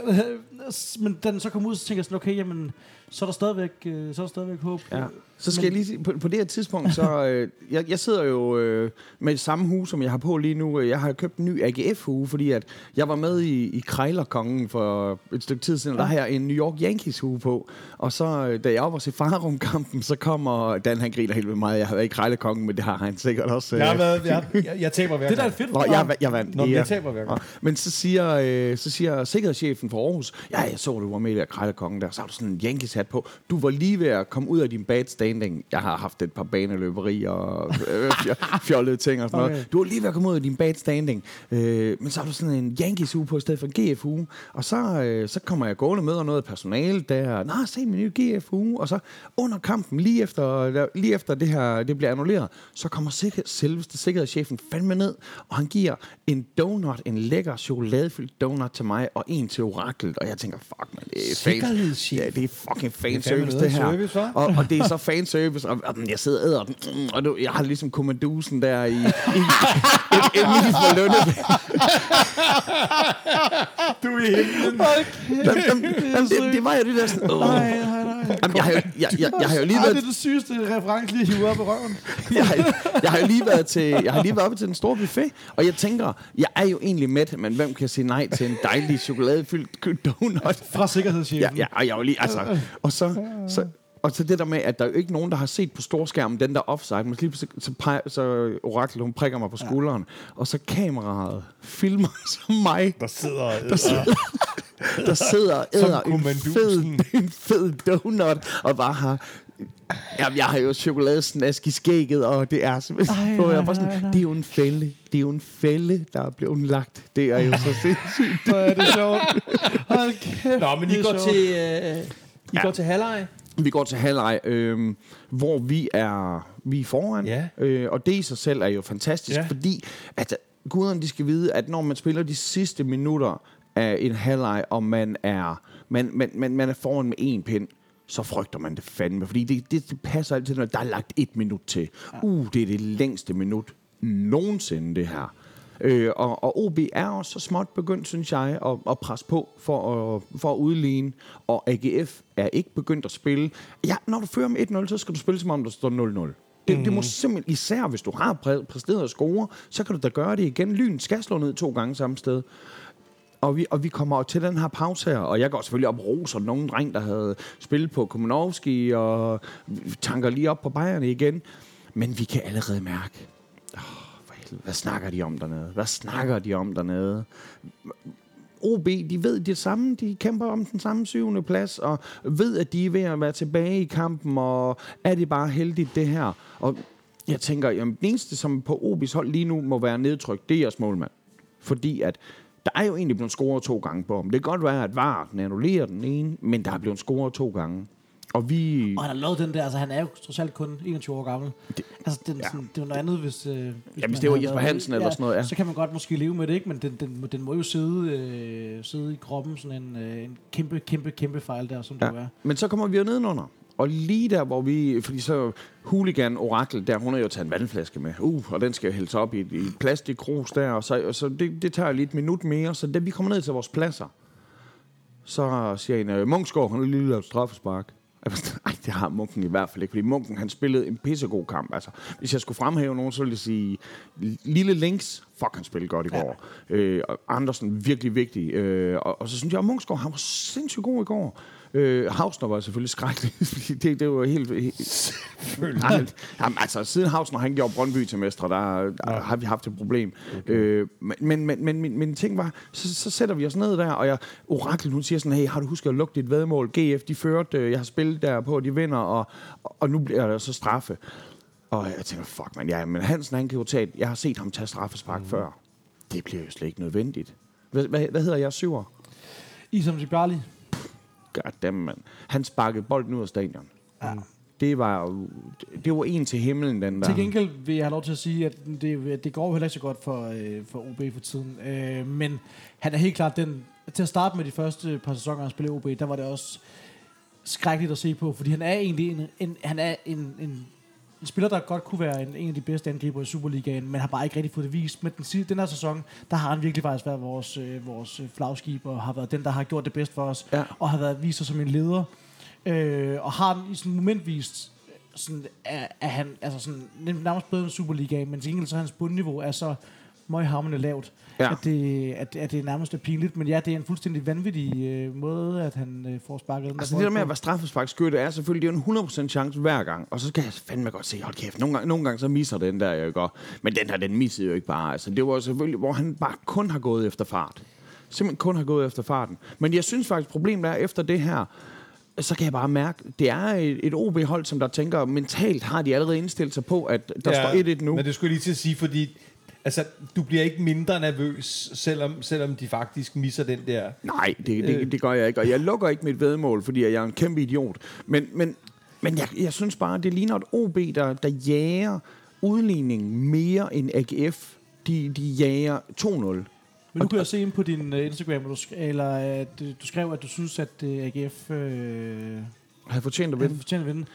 Øh, men da den så kom ud, så tænker jeg sådan, okay, jamen, så er der stadigvæk, øh, så er der stadigvæk håb. Ja. Så skal jeg lige på, på det her tidspunkt, så øh, jeg, jeg sidder jo øh, med det samme hue, som jeg har på lige nu. Jeg har købt en ny AGF-hue, fordi at jeg var med i, i Krejlerkongen for et stykke tid siden, og der har jeg en New York Yankees-hue på. Og så, øh, da jeg var til Farum-kampen, så kommer Dan, han griner helt ved mig. Jeg har været i Krejlerkongen, men det har han sikkert også. Jeg, har Øh, været, jeg, jeg, jeg taber hver Det der er gang. fedt. Nå, jeg, jeg vandt. Nå, men Ja. jeg taber hver gang. Men så siger, øh, så siger sikkerhedschefen for Aarhus, ja, jeg så, du var med i der krejlerkongen der, så har du sådan en Yankees hat på. Du var lige ved at komme ud af din bad standing. Jeg har haft et par baneløberier og øh, fj- fjollede ting og sådan okay. Noget. Du var lige ved at komme ud af din bad standing. Øh, men så har du sådan en Yankees uge på i stedet for en GF uge. Og så, øh, så kommer jeg gående med og noget personale der. Nå, se min nye GF uge. Og så under kampen, lige efter, lige efter det her det bliver annulleret, så kommer sikker, selveste sikkerhedschefen fandme ned, og han giver en donut, en lækker chokoladefyldt donut til mig, og en til oraklet. Og jeg tænker, fuck man, det er. Sikkerhedschef. Ja, det er fucking fandme fanservice, noget det her. service, hva'? og, og det er så fanservice, og, og jeg sidder og æder den, mm, og du, jeg har ligesom kommandusen der i, i, i for Lønne. Du er i himlen. Jamen, det, det var jo det der sådan, åh. Nej, nej, nej. Jamen, jeg, har jo, jeg, jeg, jeg har jo lige Ej, det været, er det sygeste reference lige hive op i røven. jeg, har, jeg har jo lige været til, jeg har lige været oppe til den store buffet, og jeg tænker, jeg er jo egentlig med, men hvem kan sige nej til en dejlig chokoladefyldt donut? Fra sikkerhedschefen. Ja, ja, og jeg var lige, altså, og så, så, og så det der med, at der er jo ikke nogen, der har set på storskærmen den der offside, men lige pludselig, så, peger, så Orakel, hun prikker mig på skulderen, og så kameraet filmer som mig, Der sidder der sidder, der sidder æder en fed, en fed donut, og bare har... Jamen, jeg har jo chokoladesnask i skægget, og det er simpelthen... Ej, jeg nej, bare sådan, nej, nej. det er jo en fælde. Det er jo en fælde, der er blevet lagt. Det er jo så sindssygt. Hvor er det sjovt. Hold kæft, Nå, men I går sjovt. til, øh, I Ja. går til halvleg. Vi går til halvleg, øh, hvor vi er, vi er foran. Ja. Øh, og det i sig selv er jo fantastisk, Ja. ja. fordi at guderne de skal vide, at når man spiller de sidste minutter af en halvleg, og man er, man, man, man, man er foran med en pind, så frygter man det fandme. Fordi det, det, det passer altid, når der er lagt et minut til. Uh, det er det længste minut nogensinde, det her. Øh, og, og OB er også så småt begyndt, synes jeg, at, at presse på for at, for at udligne. Og AGF er ikke begyndt at spille. Ja, når du fører med 1-0, så skal du spille, som om der står 0-0. Det, mm. det må simpelthen, især hvis du har præ- præsteret at score, så kan du da gøre det igen. Lyn skal slå ned to gange samme sted. Og vi, og vi kommer jo til den her pause her, og jeg går selvfølgelig op og roser nogen dreng, der havde spillet på Komunovski, og tanker lige op på Bayern igen. Men vi kan allerede mærke, hvad snakker de om dernede? Hvad snakker de om dernede? OB, de ved det samme, de kæmper om den samme syvende plads, og ved, at de er ved at være tilbage i kampen, og er det bare heldigt det her? Og jeg tænker, jamen, det eneste, som på OB's hold lige nu må være nedtrykt, det er jeres målmand. Fordi at der er jo egentlig blevet scoret to gange på ham. Det kan godt være, at VAR den annullerer den ene, men der er blevet scoret to gange. Og vi... Og han har lavet den der, altså han er jo trods alt kun 21 år gammel. Det, altså den, ja. sådan, det er jo noget andet, hvis... Øh, hvis hvis man det var Jesper Hansen eller sådan noget, ja. Så kan man godt måske leve med det, ikke? Men den, den, den må jo sidde, øh, sidde i kroppen, sådan en, øh, en kæmpe, kæmpe, kæmpe fejl der, som ja. det er. Men så kommer vi jo nedenunder. Og lige der, hvor vi... Fordi så hooligan Orakel, der hun har jo taget en vandflaske med. Uh, og den skal jo hældes op i et, i plastikkrus der. Og så, og så det, det tager lige et minut mere. Så da vi kommer ned til vores pladser, så siger en, øh, Munksgaard, han har lige lavet straffespark. Ej, det har Munken i hvert fald ikke, fordi Munken, han spillede en pissegod kamp. Altså, hvis jeg skulle fremhæve nogen, så ville jeg sige, Lille Links, fuck, han spillede godt i går. Øh, og Andersen, virkelig vigtig. Øh, og, og, så synes jeg, at Munksgaard, han var sindssygt god i går. Øh, Hausner var selvfølgelig skrækkelig, det, det var helt... helt Nej, jamen, altså, siden Hausner, han gjorde Brøndby til mestre, der, der har vi haft et problem. Okay. Øh, men, men, men, men min, min ting var, så, så sætter vi os ned der, og jeg, Orakel, hun siger sådan, hey, har du husket at lukke dit vedmål? GF, de førte, øh, jeg har spillet der på, de vinder, og, og nu bliver der så straffe. Og jeg tænker, fuck man, ja, men Hansen, han kan jo tage, jeg har set ham tage straffespark mm. før. Det bliver jo slet ikke nødvendigt. Hvad, hvad, hvad hedder jeg, syver? Isam Djibali. Goddammit, mand. Han sparkede bolden ud af stadion. Ja. Det var jo- det var en til himlen, den der. Til gengæld vil jeg have lov til at sige, at det, det går jo heller ikke så godt for, øh, for OB for tiden. Øh, men han er helt klart den... Til at starte med de første par sæsoner, han spillede OB, der var det også skrækkeligt at se på, fordi han er egentlig en, en, han er en, en, en spiller, der godt kunne være en, en af de bedste angriber i Superligaen, men har bare ikke rigtig fået det vist. Men den, den her sæson, der har han virkelig faktisk været vores, øh, vores øh, flagskib, og har været den, der har gjort det bedst for os, Ja. og har været vist sig som en leder. Øh, og har i sådan momentvis sådan er, er han altså sådan nærmest bedre end Superligaen, men til gengæld så hans bundniveau er så møghamrende lavt, Ja. at, det, at, at det nærmest er pinligt. Men ja, det er en fuldstændig vanvittig øh, måde, at han øh, får sparket den Altså det der med at være straffesparkskytte er selvfølgelig, det er jo en 100% chance hver gang. Og så kan jeg fandme godt se, hold kæft, nogle gange, nogle gange så misser den der, jeg gør. Men den her, den missede jo ikke bare. Altså det var selvfølgelig, hvor han bare kun har gået efter fart. Simpelthen kun har gået efter farten. Men jeg synes faktisk, problemet er, efter det her, så kan jeg bare mærke, det er et, et OB-hold, som der tænker, mentalt har de allerede indstillet sig på, at der ja, står 1-1 nu. Men det skulle jeg lige til at sige, fordi altså, du bliver ikke mindre nervøs, selvom, selvom de faktisk misser den der. Nej, det, det, Øh. det gør jeg ikke. Og jeg lukker ikke mit vedmål, fordi jeg er en kæmpe idiot. Men, men, men jeg, jeg synes bare, det ligner et OB, der, der jager udligningen mere end AGF. De, de jager 2-0. Men nu kan jeg se ind på din uh, Instagram, hvor du, sk- eller, at, uh, du skrev, at du synes, at uh, AGF uh, Har jeg fortjent at vinde? fortjent at vinde.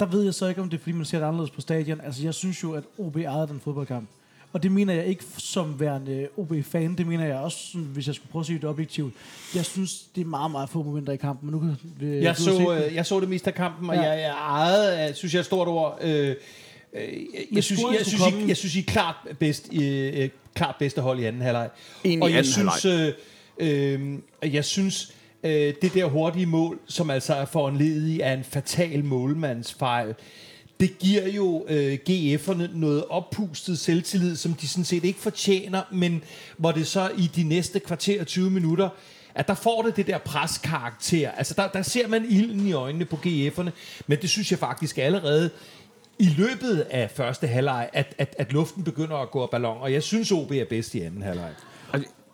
Der ved jeg så ikke, om det er, fordi man ser det anderledes på stadion. Altså, jeg synes jo, at OB ejede den fodboldkamp. Og det mener jeg ikke som værende OB-fan. Det mener jeg også, sådan, hvis jeg skulle prøve at sige det objektivt. Jeg synes, det er meget, meget få momenter i kampen. Men nu kan, øh, Jeg så, øh, jeg så det meste af kampen, og Ja. jeg, jeg ejede, synes jeg er et stort ord. Øh, øh, jeg, jeg, synes, jeg, synes, I, komme- jeg synes, I er klart, bedst, øh, øh, klart bedste hold i anden halvleg. Og jeg synes, øh, øh, jeg synes, øh, det der hurtige mål, som altså er foranledet af en fatal målmandsfejl, det giver jo øh, GF'erne noget oppustet selvtillid, som de sådan set ikke fortjener, men hvor det så i de næste kvarter 20 minutter, at der får det det der preskarakter. Altså der, der ser man ilden i øjnene på GF'erne, men det synes jeg faktisk allerede i løbet af første halvleg, at, at, at luften begynder at gå af ballon, og jeg synes OB er bedst i anden halvleg.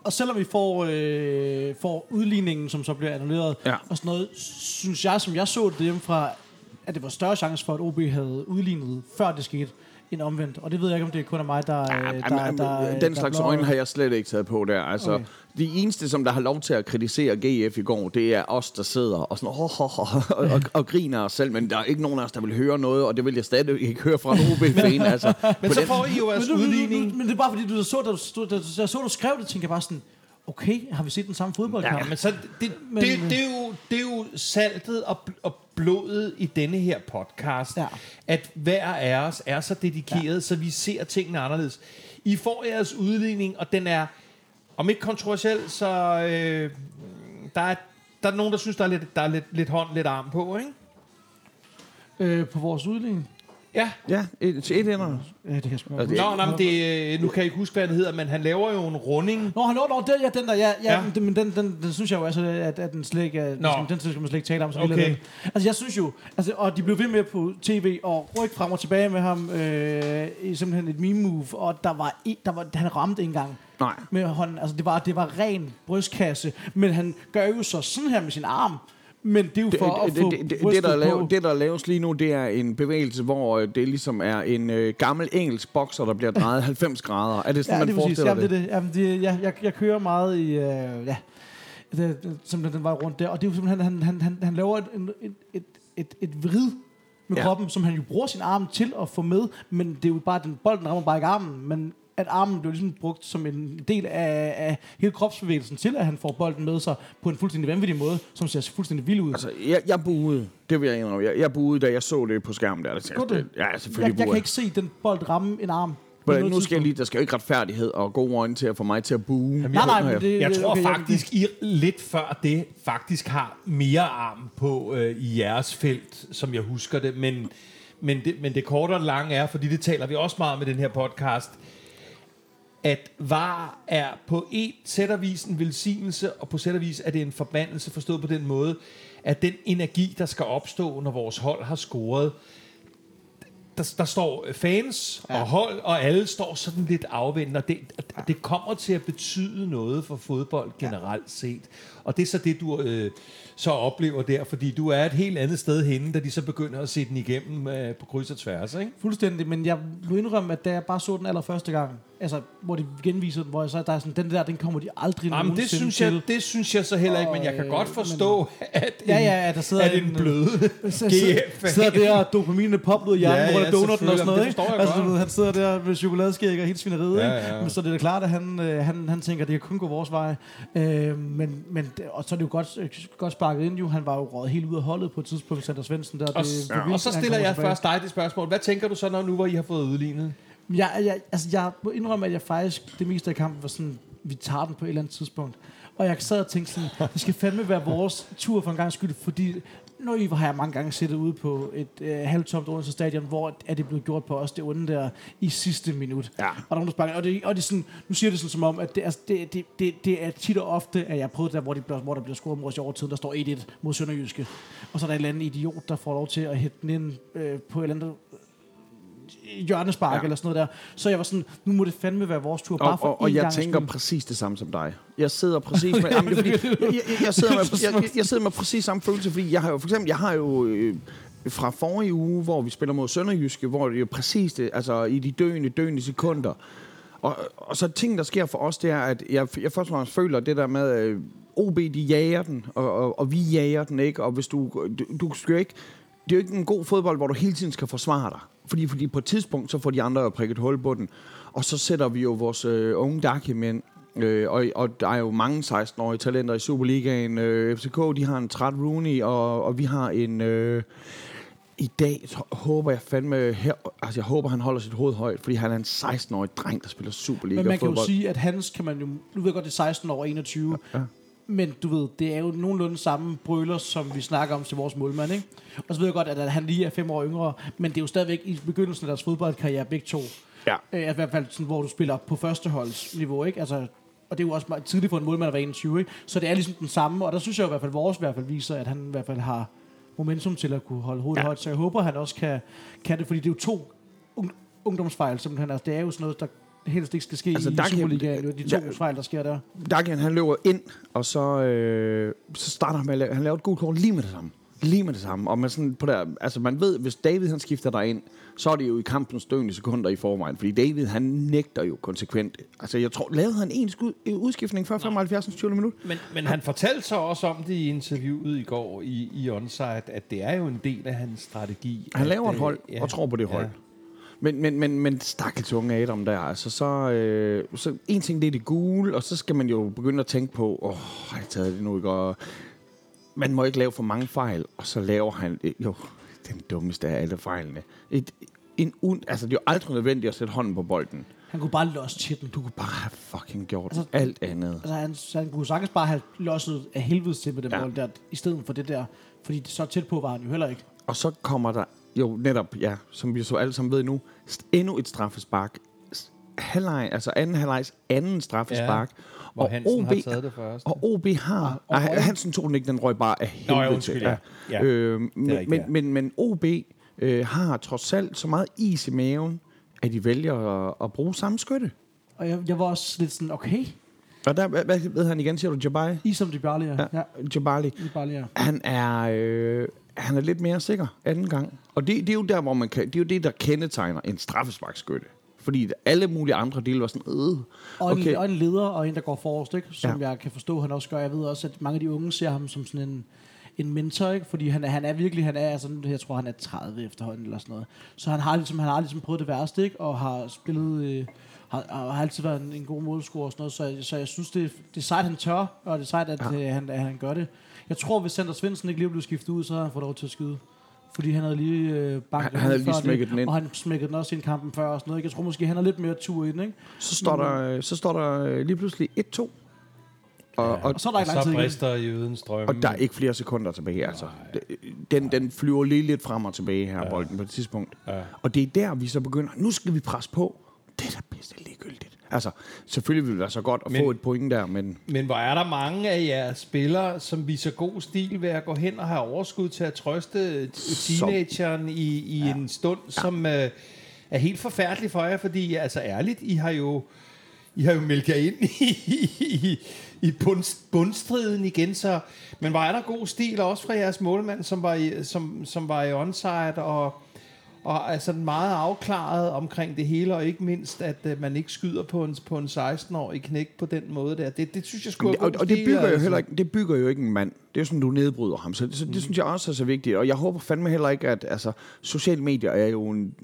Og selvom vi får, øh, får udligningen, som så bliver annulleret, Ja. og sådan noget, synes jeg, som jeg så det hjemmefra, at det var større chance for, at OB havde udlignet, før det skete, end omvendt. Og det ved jeg ikke, om det kun er mig, der, Ja, der, jamen, der, der den der slags blår- øjne har jeg slet ikke taget på der. Altså, Okay. De eneste, som der har lov til at kritisere GF i går, det er os, der sidder og, sådan, oh, oh, oh, og, og, og griner os selv, men der er ikke nogen af os, der vil høre noget, og det vil jeg stadig ikke høre fra en OB-fan. altså, Men så den- får I jo jeres men, udligning. du, men det er bare fordi, du så, da, du, da, da, jeg så, du skrev det, tænkte jeg bare sådan, okay, har vi set den samme fodboldkamp? Ja, men så det, Men- det, det, er jo, det er jo saltet og, og blodet i denne her podcast, Ja. at hver af os er så dedikeret, ja. så vi ser tingene anderledes. I får jeres udligning, og den er, om ikke kontroversiel, så øh, der, er, der er nogen, der synes, der er lidt, der er lidt, lidt hånd, lidt arm på, ikke? Øh, på vores udligning. Ja. Ja, et, til et ender. Ja, det kan jeg sgu det- Nå, nej, men det, øh, nu kan jeg ikke huske, hvad den hedder, men han laver jo en runding. Nå, han nå, den, ja, den der, ja, ja, Ja. Men, den, den, den, synes jeg jo altså, at, at den slet ikke, er- den, den skal man slet ikke tale om. Så Okay. den. Altså, jeg synes jo, altså, og de blev ved med på tv og rykke frem og tilbage med ham, øh, i simpelthen et meme move, og der var, i, der var han ramte ikke engang Nej. med hånden. Altså, det var, det var ren brystkasse, men han gør jo så sådan her med sin arm, men det er jo for det, at få det, det, det, der det, der laves lige nu, det er en bevægelse, hvor øh, det ligesom er en øh, gammel engelsk bokser, der bliver drejet 90 grader. Er det sådan, Ja, man det er forestiller Jamen, det? det, det. Jamen, det, ja, jeg, jeg kører meget i... Øh, ja, det, simpelthen den vej rundt der. Og det er jo simpelthen, han, han, han, han laver et, et, et, et, et vrid med ja. kroppen, som han jo bruger sin arm til at få med, men det er jo bare, den bolden rammer bare ikke armen, men at armen bliver ligesom brugt som en del af, af hele kropsbevægelsen til, at han får bolden med sig på en fuldstændig vanvittig måde, som ser fuldstændig vild ud. Altså, jeg, jeg buede. Det vil jeg indrømme. Jeg, jeg buede, da jeg så det på skærmen der. Det, det, ja, jeg, selvfølgelig jeg buede kan ikke se den bold ramme en arm. Men nu skal jeg lige, der skal jo ikke retfærdighed og gode øjne til at få mig til at bue. Nej, nej, men det, Jeg tror okay, faktisk, I lidt før det faktisk har mere arm på øh, i jeres felt, som jeg husker det. Men, men, det, men det korte og det lange er, fordi det taler vi også meget i den her podcast, at var er på et sæt og vis en velsignelse, og på sæt og vis er det en forbandelse, forstået på den måde, at den energi, der skal opstå, når vores hold har scoret, der, der står fans ja. og hold, og alle står sådan lidt afvendende, og det, ja. det kommer til at betyde noget for fodbold generelt set. Og det er så det, du øh, så oplever der, fordi du er et helt andet sted henne, da de så begynder at se den igennem øh, på kryds og tværs, ikke? Fuldstændig, men jeg må indrømme, at da jeg bare så den allerførste gang, altså, hvor de genviser den, hvor jeg så, der er sådan, den der, den kommer de aldrig Jamen, det nogensinde synes, til. jeg, det synes jeg så heller ikke, men jeg kan Og, godt øh, forstå, at en, Ja, ja, at der sidder at en en, bløde Så GF sidder der, og dopaminen er poppet ud af hjernen, Ja, ja, hvor ja, der donutten og sådan noget, Det ikke? Altså, godt. han sidder der med chokoladeskæg og helt svineriet, Ja, ikke? ja. Men så er det da klart, at han, øh, han, han tænker, at det kan kun gå vores vej. Øh, men, men, det- og så er det jo godt, øh, godt sparket ind, jo. Han var jo røget helt ud af holdet på et tidspunkt, Sander Svendsen der. Og, det, ja. og så stiller jeg tilbage. først dig det spørgsmål. Hvad tænker du så, når nu hvor I har fået udlignet? Jeg, jeg, altså, jeg må indrømme, at jeg faktisk, det meste af kampen var sådan, vi tager den på et eller andet tidspunkt. Og jeg sad og tænkte sådan, det skal fandme være vores tur for en gang skyld, fordi I har jeg mange gange siddet ude på et øh, halvtomt Odense Stadion, hvor er det blevet gjort på os, det onde der, i sidste minut. Ja. Og der er nogen, der sparker, og, det, og det er sådan, nu siger det sådan som om, at det, altså, det, det, det, det er tit og ofte, at jeg har prøvet der, hvor, de bliver, hvor der bliver scoret mod os i overtiden, der står 1-1 mod Sønderjyske. Og så er der en eller anden idiot, der får lov til at hætte den ind øh, på et eller andet hjørnespark Ja. eller sådan noget der. Så jeg var sådan, nu må det fandme være vores tur, bare Og, for og, og jeg gangs tænker skyld. præcis det samme som dig. Jeg sidder præcis med, jamen, det er fordi, jeg, jeg, jeg, sidder med, jeg, jeg, sidder med præcis samme følelse, fordi jeg har jo for eksempel, jeg har jo øh, fra forrige uge, hvor vi spiller mod Sønderjyske, hvor det er jo præcis det, altså i de døende, døende sekunder. Og, og så ting, der sker for os, det er, at jeg, jeg først og fremmest føler det der med, øh, OB, de jager den, og, og, og vi jager den, ikke? Og hvis du, du, du skal ikke, det er jo ikke en god fodbold, hvor du hele tiden skal forsvare dig. Fordi, fordi på et tidspunkt, så får de andre jo prikket hul på den. Og så sætter vi jo vores øh, unge Daki-mænd, øh, og, og der er jo mange 16-årige talenter i Superligaen. Øh, FCK, de har en træt Rooney, og, og vi har en... Øh, i dag håber jeg fandme, her, altså jeg håber, han holder sit hoved højt, fordi han er en 16-årig dreng, der spiller Superliga Men man kan jo fodbold. sige, at hans kan man jo... Nu ved jeg godt, det er 16 år 21. Ja. Men du ved, det er jo nogenlunde samme brøler, som vi snakker om til vores målmand, ikke? Og så ved jeg godt, at han lige er fem år yngre, men det er jo stadigvæk i begyndelsen af deres fodboldkarriere, begge to. Ja. Øh, I hvert fald sådan, hvor du spiller på førsteholdsniveau, ikke? Altså, og det er jo også meget tidligt for en målmand at være 21, ikke? Så det er ligesom den samme, og der synes jeg i hvert fald, vores i hvert fald viser, at han i hvert fald har momentum til at kunne holde hovedet Ja. højt. Så jeg håber, han også kan, kan det, fordi det er jo to ung, ungdomsfejl, simpelthen. Altså, det er jo sådan noget, der helst ikke skal ske Altså, i der kan- Superligaen. De to der- fejl, der sker der. Dagian, han løber ind, og så, øh, så starter han med at lave, han laver et gult kort lige med det samme. Lige med det samme. Og man, sådan på der, altså man ved, hvis David han skifter dig ind, så er det jo i kampens døende sekunder i forvejen. Fordi David, han nægter jo konsekvent. Altså jeg tror, lavede han en skud, udskiftning før 75. 20. minut? Men, men han fortalte så også om det i interviewet i går i, i Onsite, at det er jo en del af hans strategi. Han at, laver et øh, hold, og tror på det hold. Men, men, men, men stakkels unge Adam der, altså så, øh, så en ting det er det gule, og så skal man jo begynde at tænke på, åh, har jeg taget det nu ikke, og man må ikke lave for mange fejl, og så laver han, øh, jo, den dummeste af alle fejlene. Et, en un, altså det er jo aldrig nødvendigt at sætte hånden på bolden. Han kunne bare losse til den. Du kunne bare have fucking gjort Altså- alt andet. Altså, han, han kunne sagtens bare have losset af helvedes til med den Ja. bold der, i stedet for det der. Fordi så tæt på var han jo heller ikke. Og så kommer der jo netop, ja, som vi så alle sammen ved nu, endnu et straffespark. Halvleg, altså anden halvlejs anden straffespark. Hvor og Hansen har OB taget det først. Og OB har... og Og, Højen- Hansen tog den ikke, den røg bare af Nå, ja, helvede undskyld, til. ja. Ja. Øh, men, rigtigt, men, ja. men, men OB øh, har trods alt så meget is i maven, at de vælger at, at bruge samme skytte. Og jeg, jeg var også lidt sådan, okay, Og der, hvad, hvad ved han igen, siger du? Jabari? I som de Barley er. Ja, Ja. ja. Jabali. I Barley er. Han er, øh, han er lidt mere sikker anden gang. Og det, det er jo der, hvor man kan, det er jo det, der kendetegner en straffesparkskytte. Fordi alle mulige andre dele var sådan, øh, Og, okay. en, og en leder, og en, der går forrest, ikke? som Ja. jeg kan forstå, han også gør. Jeg ved også, at mange af de unge ser ham som sådan en, en mentor, ikke? fordi han, er- han er virkelig, han er, altså, jeg tror, han er 30 efterhånden, eller sådan noget. Så han har ligesom, han har ligesom prøvet det værste, ikke? og har spillet, øh, har, har altid været en, en god målscorer og sådan noget, så, jeg- så jeg synes, det, det er sejt, han tør, og det er sejt, at, ja. øh, han, at han gør det. Jeg tror, hvis Sander Svendsen ikke lige blev skiftet ud, så havde han fået lov til at skyde. Fordi han havde lige øh, banket Han- han havde lige smækket det, den ind. Og han smækkede den også ind i kampen før og sådan noget. ikke? Jeg tror måske, han har lidt mere tur i den, ikke? så, står der, øh, så står der øh, lige pludselig 1-2. Og, og, Og så er der Og så tid igen. brister drømme. og der er ikke flere sekunder tilbage. Altså. Den, den flyver lige lidt frem og tilbage her, ja. bolden på et tidspunkt. Ja. Og det er der, vi så begynder, nu skal vi presse på. Det er da bedste ligegyldigt. Altså, selvfølgelig ville det være så godt at Men- få et point der, men Men hvor er der mange af jeres spillere, som viser god stil ved at gå hen og have overskud til at trøste teenageren i, i ja. en stund, som øh, er helt forfærdelig for jer, fordi altså ærligt, I har jo I har jo meldt jer ind i, i, i bund, bundstriden igen, så, men hvor er der god stil også fra jeres målmand, som var i, som, som var i onside, og, og altså meget afklaret omkring det hele, og ikke mindst, at uh, man ikke skyder på en, på en 16-årig knæk på den måde der. Det, det synes jeg skulle og, og det bygger jo heller ikke, det bygger jo ikke en mand. Det er jo sådan, du nedbryder ham. Så, så det synes jeg også er så vigtigt. Og jeg håber fandme heller ikke, at altså, sociale medier er jo en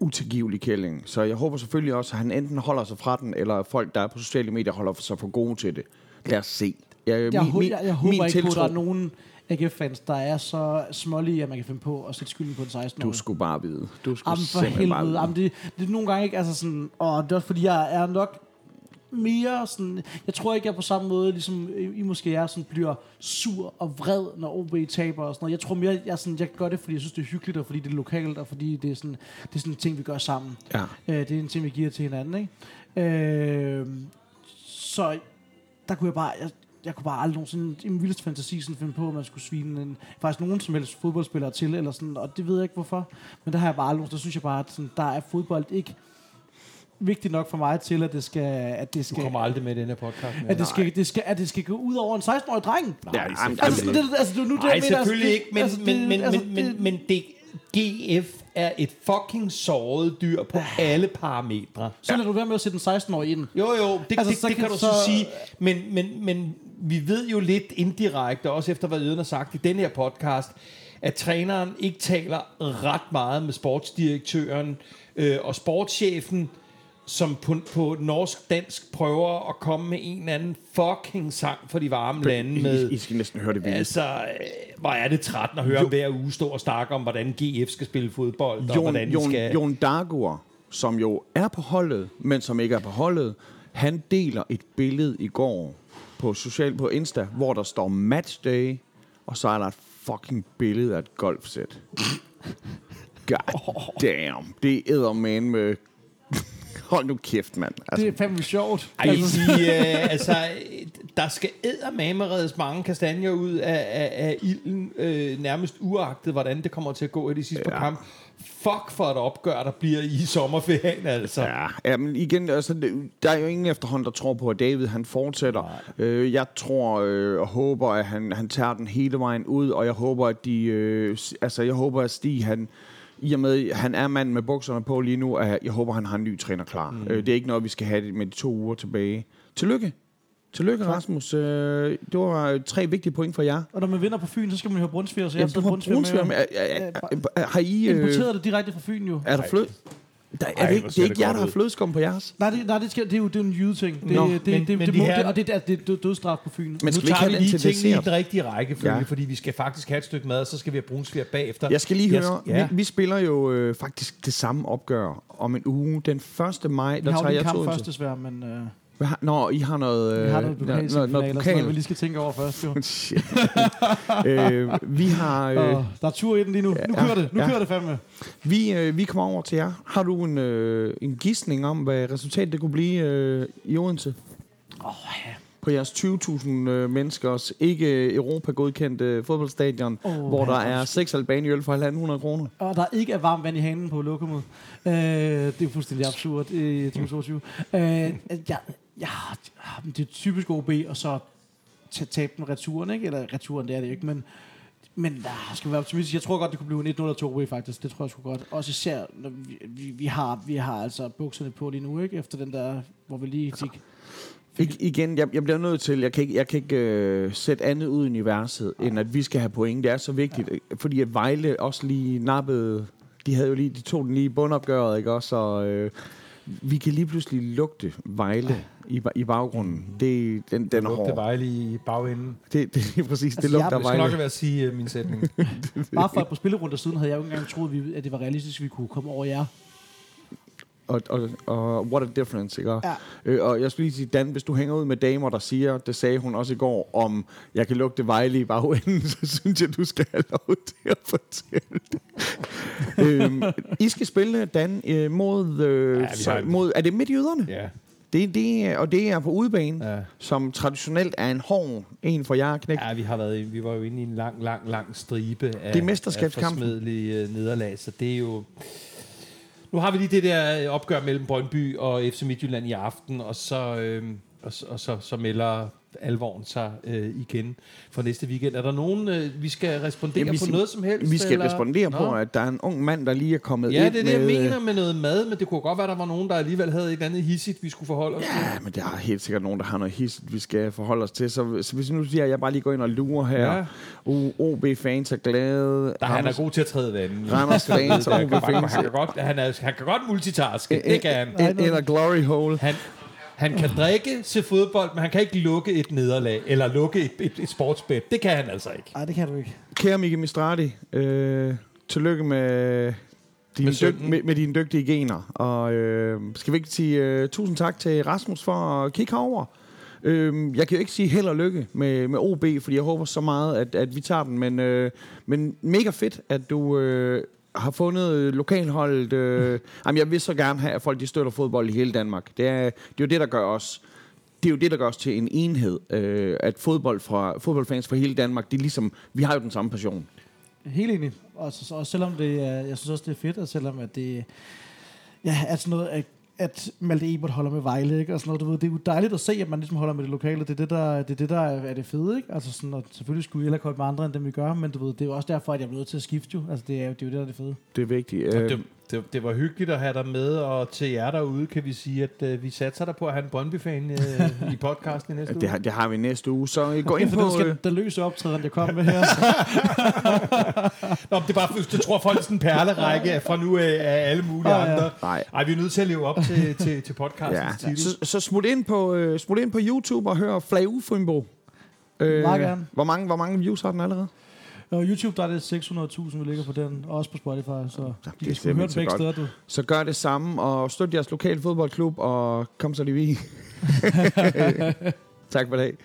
utilgivelig kælling. Så jeg håber selvfølgelig også, at han enten holder sig fra den, eller folk, der er på sociale medier, holder sig for gode til det. Lad os se. Jeg, Jeg, min, jeg, jeg håber ikke på, at der tiltro- er nogen AGF-fans, der er så smålige, at man kan finde på at sætte skylden på en 16 Du skulle bare vide. Du skulle Jamen for helvede. Jamen, det, det er nogle gange ikke, altså sådan, og det er også fordi, jeg er nok mere sådan, jeg tror ikke, jeg på samme måde, ligesom I måske er, sådan, bliver sur og vred, når OB taber og sådan noget. Jeg tror mere, jeg, sådan, jeg gør det, fordi jeg synes, det er hyggeligt, og fordi det er lokalt, og fordi det er sådan, det er sådan en ting, vi gør sammen. Ja. Øh, det er en ting, vi giver til hinanden, ikke? Øh, så der kunne jeg bare, jeg, jeg kunne bare aldrig nogensinde i min vildeste fantasi sådan finde på, at man skulle svine en, faktisk nogen som helst fodboldspillere til, eller sådan, og det ved jeg ikke hvorfor. Men der har jeg bare aldrig, der synes jeg bare, at sådan, der er fodbold ikke vigtigt nok for mig til, at det skal, at det Du skal, kommer aldrig med i den her podcast. at det skal, det skal, at det skal gå ud over en 16-årig dreng. Ja, jamen, Altså, det, altså, det er nu det, Nej, mener, selvfølgelig altså, ikke, men, altså, men, det- men, altså, men, men, det- men det GF er et fucking såret dyr på alle parametre. Så lader du være med at sætte en 16-årig ind. Jo, jo, det, Altså, altså, det, så det kan kan du så- så sige. Men, men, men vi ved jo lidt indirekte, også efter hvad Yden har sagt i den her podcast, at træneren ikke taler ret meget med sportsdirektøren øh, og sportschefen, som på, på norsk-dansk prøver at komme med en eller anden fucking sang for de varme lande med... I, I skal næsten høre det vildt. Altså, øh, hvor er det træt at høre om hver uge stå og snakke om, hvordan GF skal spille fodbold, og Jon, hvordan de Jon, skal... Jon Dagur, som jo er på holdet, men som ikke er på holdet, han deler et billede i går på social på Insta, hvor der står matchday, og så er der et fucking billede af et golfsæt. God damn. Det er man med... Hold nu kæft, mand. Altså, Det er fandme sjovt. Ej, de, øh, altså, der skal eddermameredes mange kastanjer ud af, af, af ilden, øh, nærmest uagtet, hvordan det kommer til at gå i de sidste ja. par kampe. Fuck for et opgør, der bliver i sommerferien, altså. Ja, ja men igen, altså, der er jo ingen efterhånd, der tror på, at David han fortsætter. Øh, jeg tror øh, og håber, at han, han tager den hele vejen ud, og jeg håber, at de, øh, altså, jeg håber, at Stig, han, i og med, han er mand med bukserne på lige nu, at jeg håber, han har en ny træner klar. Mm. Øh, det er ikke noget, vi skal have det med de to uger tilbage. Tillykke. Tillykke, Rasmus. Øh, det var øh, tre vigtige point for jer. Og når man vinder på Fyn, så skal man jo have brunsviger, så jeg du har brunsviger med. Er- er- er- er- Har I... Øh, Importeret det direkte fra Fyn jo. er der flød? Der, er Ej, det, ikke, det er det ikke jer, der har flødeskum på jeres? Nej, det, nej, det, skal, det, er jo, det er jo en jydeting. Det, Nå, det, det, men- det, men det, de må, her- det, og det, er- det er død- dødstraf på Fyn. Men nu vi tager have vi lige tingene i den rigtige rækkefølge, Ja. ja. fordi vi skal faktisk have et stykke mad, og så skal vi have brunsviger bagefter. Jeg skal lige Jeg høre, skal- ja. vi, vi spiller jo øh, faktisk det samme opgør om en uge. Den 1. maj, Vi der har jo tager lige jeg en kamp to først desværre, men øh, Hvad har- Nå, I har noget... vi har noget øh, pokalsemifinal, noget, noget og sådan noget, vi pokal. lige skal tænke over først. Jo. Shit. øh, vi har... Øh, der er tur i den lige nu. Nu Ja, kører det. Nu ja. kører det fandme. vi, øh, vi kommer over til jer. Har du en, øh, en gidsning om, hvad resultatet det kunne blive øh, i Odense? Åh, ja. På jeres 20.000 øh, menneskers ikke Europa-godkendte fodboldstadion, Åh, hvor der ja. er seks albaniøl for 1.500 kroner. Og der ikke er varmt vand i hanen på lokummet. Øh, det er fuldstændig absurd i 2022. Øh, ja, ja, det er typisk OB, og så ta- tabe den returen, ikke? Eller returen, det er det ikke, men men der skal være optimistisk. Jeg tror godt, det kunne blive en 1-0 og 2 OB, faktisk. Det tror jeg sgu godt. Også især, når vi, vi, vi, har, vi har altså bukserne på lige nu, ikke? Efter den der, hvor vi lige fik... Ik- igen, jeg, jeg bliver nødt til, jeg kan ikke, jeg kan ikke øh, sætte andet ud i universet, end at vi skal have point. Det er så vigtigt, ja. fordi at Vejle også lige nappede, de havde jo lige, de tog den lige i bundopgøret, ikke også? Og, øh, vi kan lige pludselig lugte Vejle i, i baggrunden. Det, den, den er Lugte hård. Vejle i bagenden. Det, det, det er præcis, det Altså, jeg- lugter Jeg skal nok Vejle. være at sige uh, min sætning. Bare for et par spillerunder siden, havde jeg jo ikke engang troet, vi- at det var realistisk, at vi kunne komme over jer. Og, og, og what a difference, ikke? Ja. Øh, og jeg skulle lige sige, Dan, hvis du hænger ud med damer, der siger, det sagde hun også i går, om jeg kan lugte Vejle i bagenden, så synes jeg, du skal have lov til at fortælle det. øhm, I skal spille, Dan, øh, mod, øh, vi så, mod... Er det midtjyderne? ja. Det, det, og det er på udebane, Ja. som traditionelt er en hård en for jer, knæk. Ja, vi har været, i- vi var jo inde i en lang, lang, lang stribe af, Det er af forsmedelige øh, nederlag, så det er jo... Nu har vi lige det der øh, opgør mellem Brøndby og FC Midtjylland i aften, og så, øh, og, og så, så melder alvoren sig øh, igen for næste weekend. Er der nogen, øh, vi skal respondere Jamen, vi på noget som helst? Vi skal eller? respondere på, Nå. at der er en ung mand, der lige er kommet Ja, ind det er det, jeg med... mener med noget mad, men det kunne godt være, der var nogen, der alligevel havde et eller andet hissigt, vi skulle forholde os til. Ja, men der er helt sikkert nogen, der har noget his, vi skal forholde os til. Så, så hvis nu siger, at jeg bare lige går ind og lurer her. Ja. Ja. OB-fans er glade. Der, han er Randers- god til at træde vandet. Randers fans og han, kan, OB-fans. han, kan godt, han, er, han kan godt multitaske, det kan han. Af glory hole. Han, han kan drikke, se fodbold, men han kan ikke lukke et nederlag, eller lukke et, et, et sportsbet. Det kan han altså ikke. Nej, det kan du ikke. Kære Miki Mistrati, øh, tillykke med, din Med dyg, med, med dine dygtige gener. Og øh, skal vi ikke sige øh, tusind tak til Rasmus for at kigge herover. Øh, jeg kan jo ikke sige held og lykke med, med OB, fordi jeg håber så meget, at, at vi tager den. Men, øh, men mega fedt, at du øh, har fundet øh, lokalholdet. Øh, jamen, jeg vil så gerne have, at folk de støtter fodbold i hele Danmark. Det er, det er jo det, der gør os det er jo det, der gør os til en enhed. Øh, at fodbold fra, fodboldfans fra hele Danmark, det er ligesom, vi har jo den samme passion. Helt enig. Og, og selvom det er, jeg synes også, det er fedt, og selvom at det, ja, at sådan noget, at, at Malte Ebert holder med Vejle, ikke? Og sådan noget, du ved, det er jo dejligt at se, at man ligesom holder med det lokale. Det er det, der, det er, det, der er, det fede, ikke? Altså sådan, og selvfølgelig skulle vi heller holde med andre, end dem vi gør, men du ved, det er jo også derfor, at jeg er nødt til at skifte jo. Altså, det er jo det, er jo det der er det fede. Det er vigtigt. Øh, det, det, det var hyggeligt at have dig med, og til jer derude kan vi sige, at øh, vi satser dig på at have en Brøndby-fan øh, i podcasten i næste det, uge. har, det har vi næste uge, så øh, gå ind for på... den, skal, Øh, den løse optræden, jeg kom med her. Nå, det er bare, det tror folk er sådan en perlerække fra nu af, af alle mulige Ah, ja. andre. Nej. Ej, vi er nødt til at leve op til, til, til podcastens ja. titel. så, så smut, ind på, øh, smut ind på YouTube og hør Flag Frimbo. Øh, Meget gerne. Hvor mange, hvor mange views har den allerede? Og YouTube, der er det 600.000, vi ligger på den, og også på Spotify, så Ja, de det kan er sgu høre begge steder, du. Så gør det samme, og støt jeres lokale fodboldklub, og kom så lige vi. tak for det.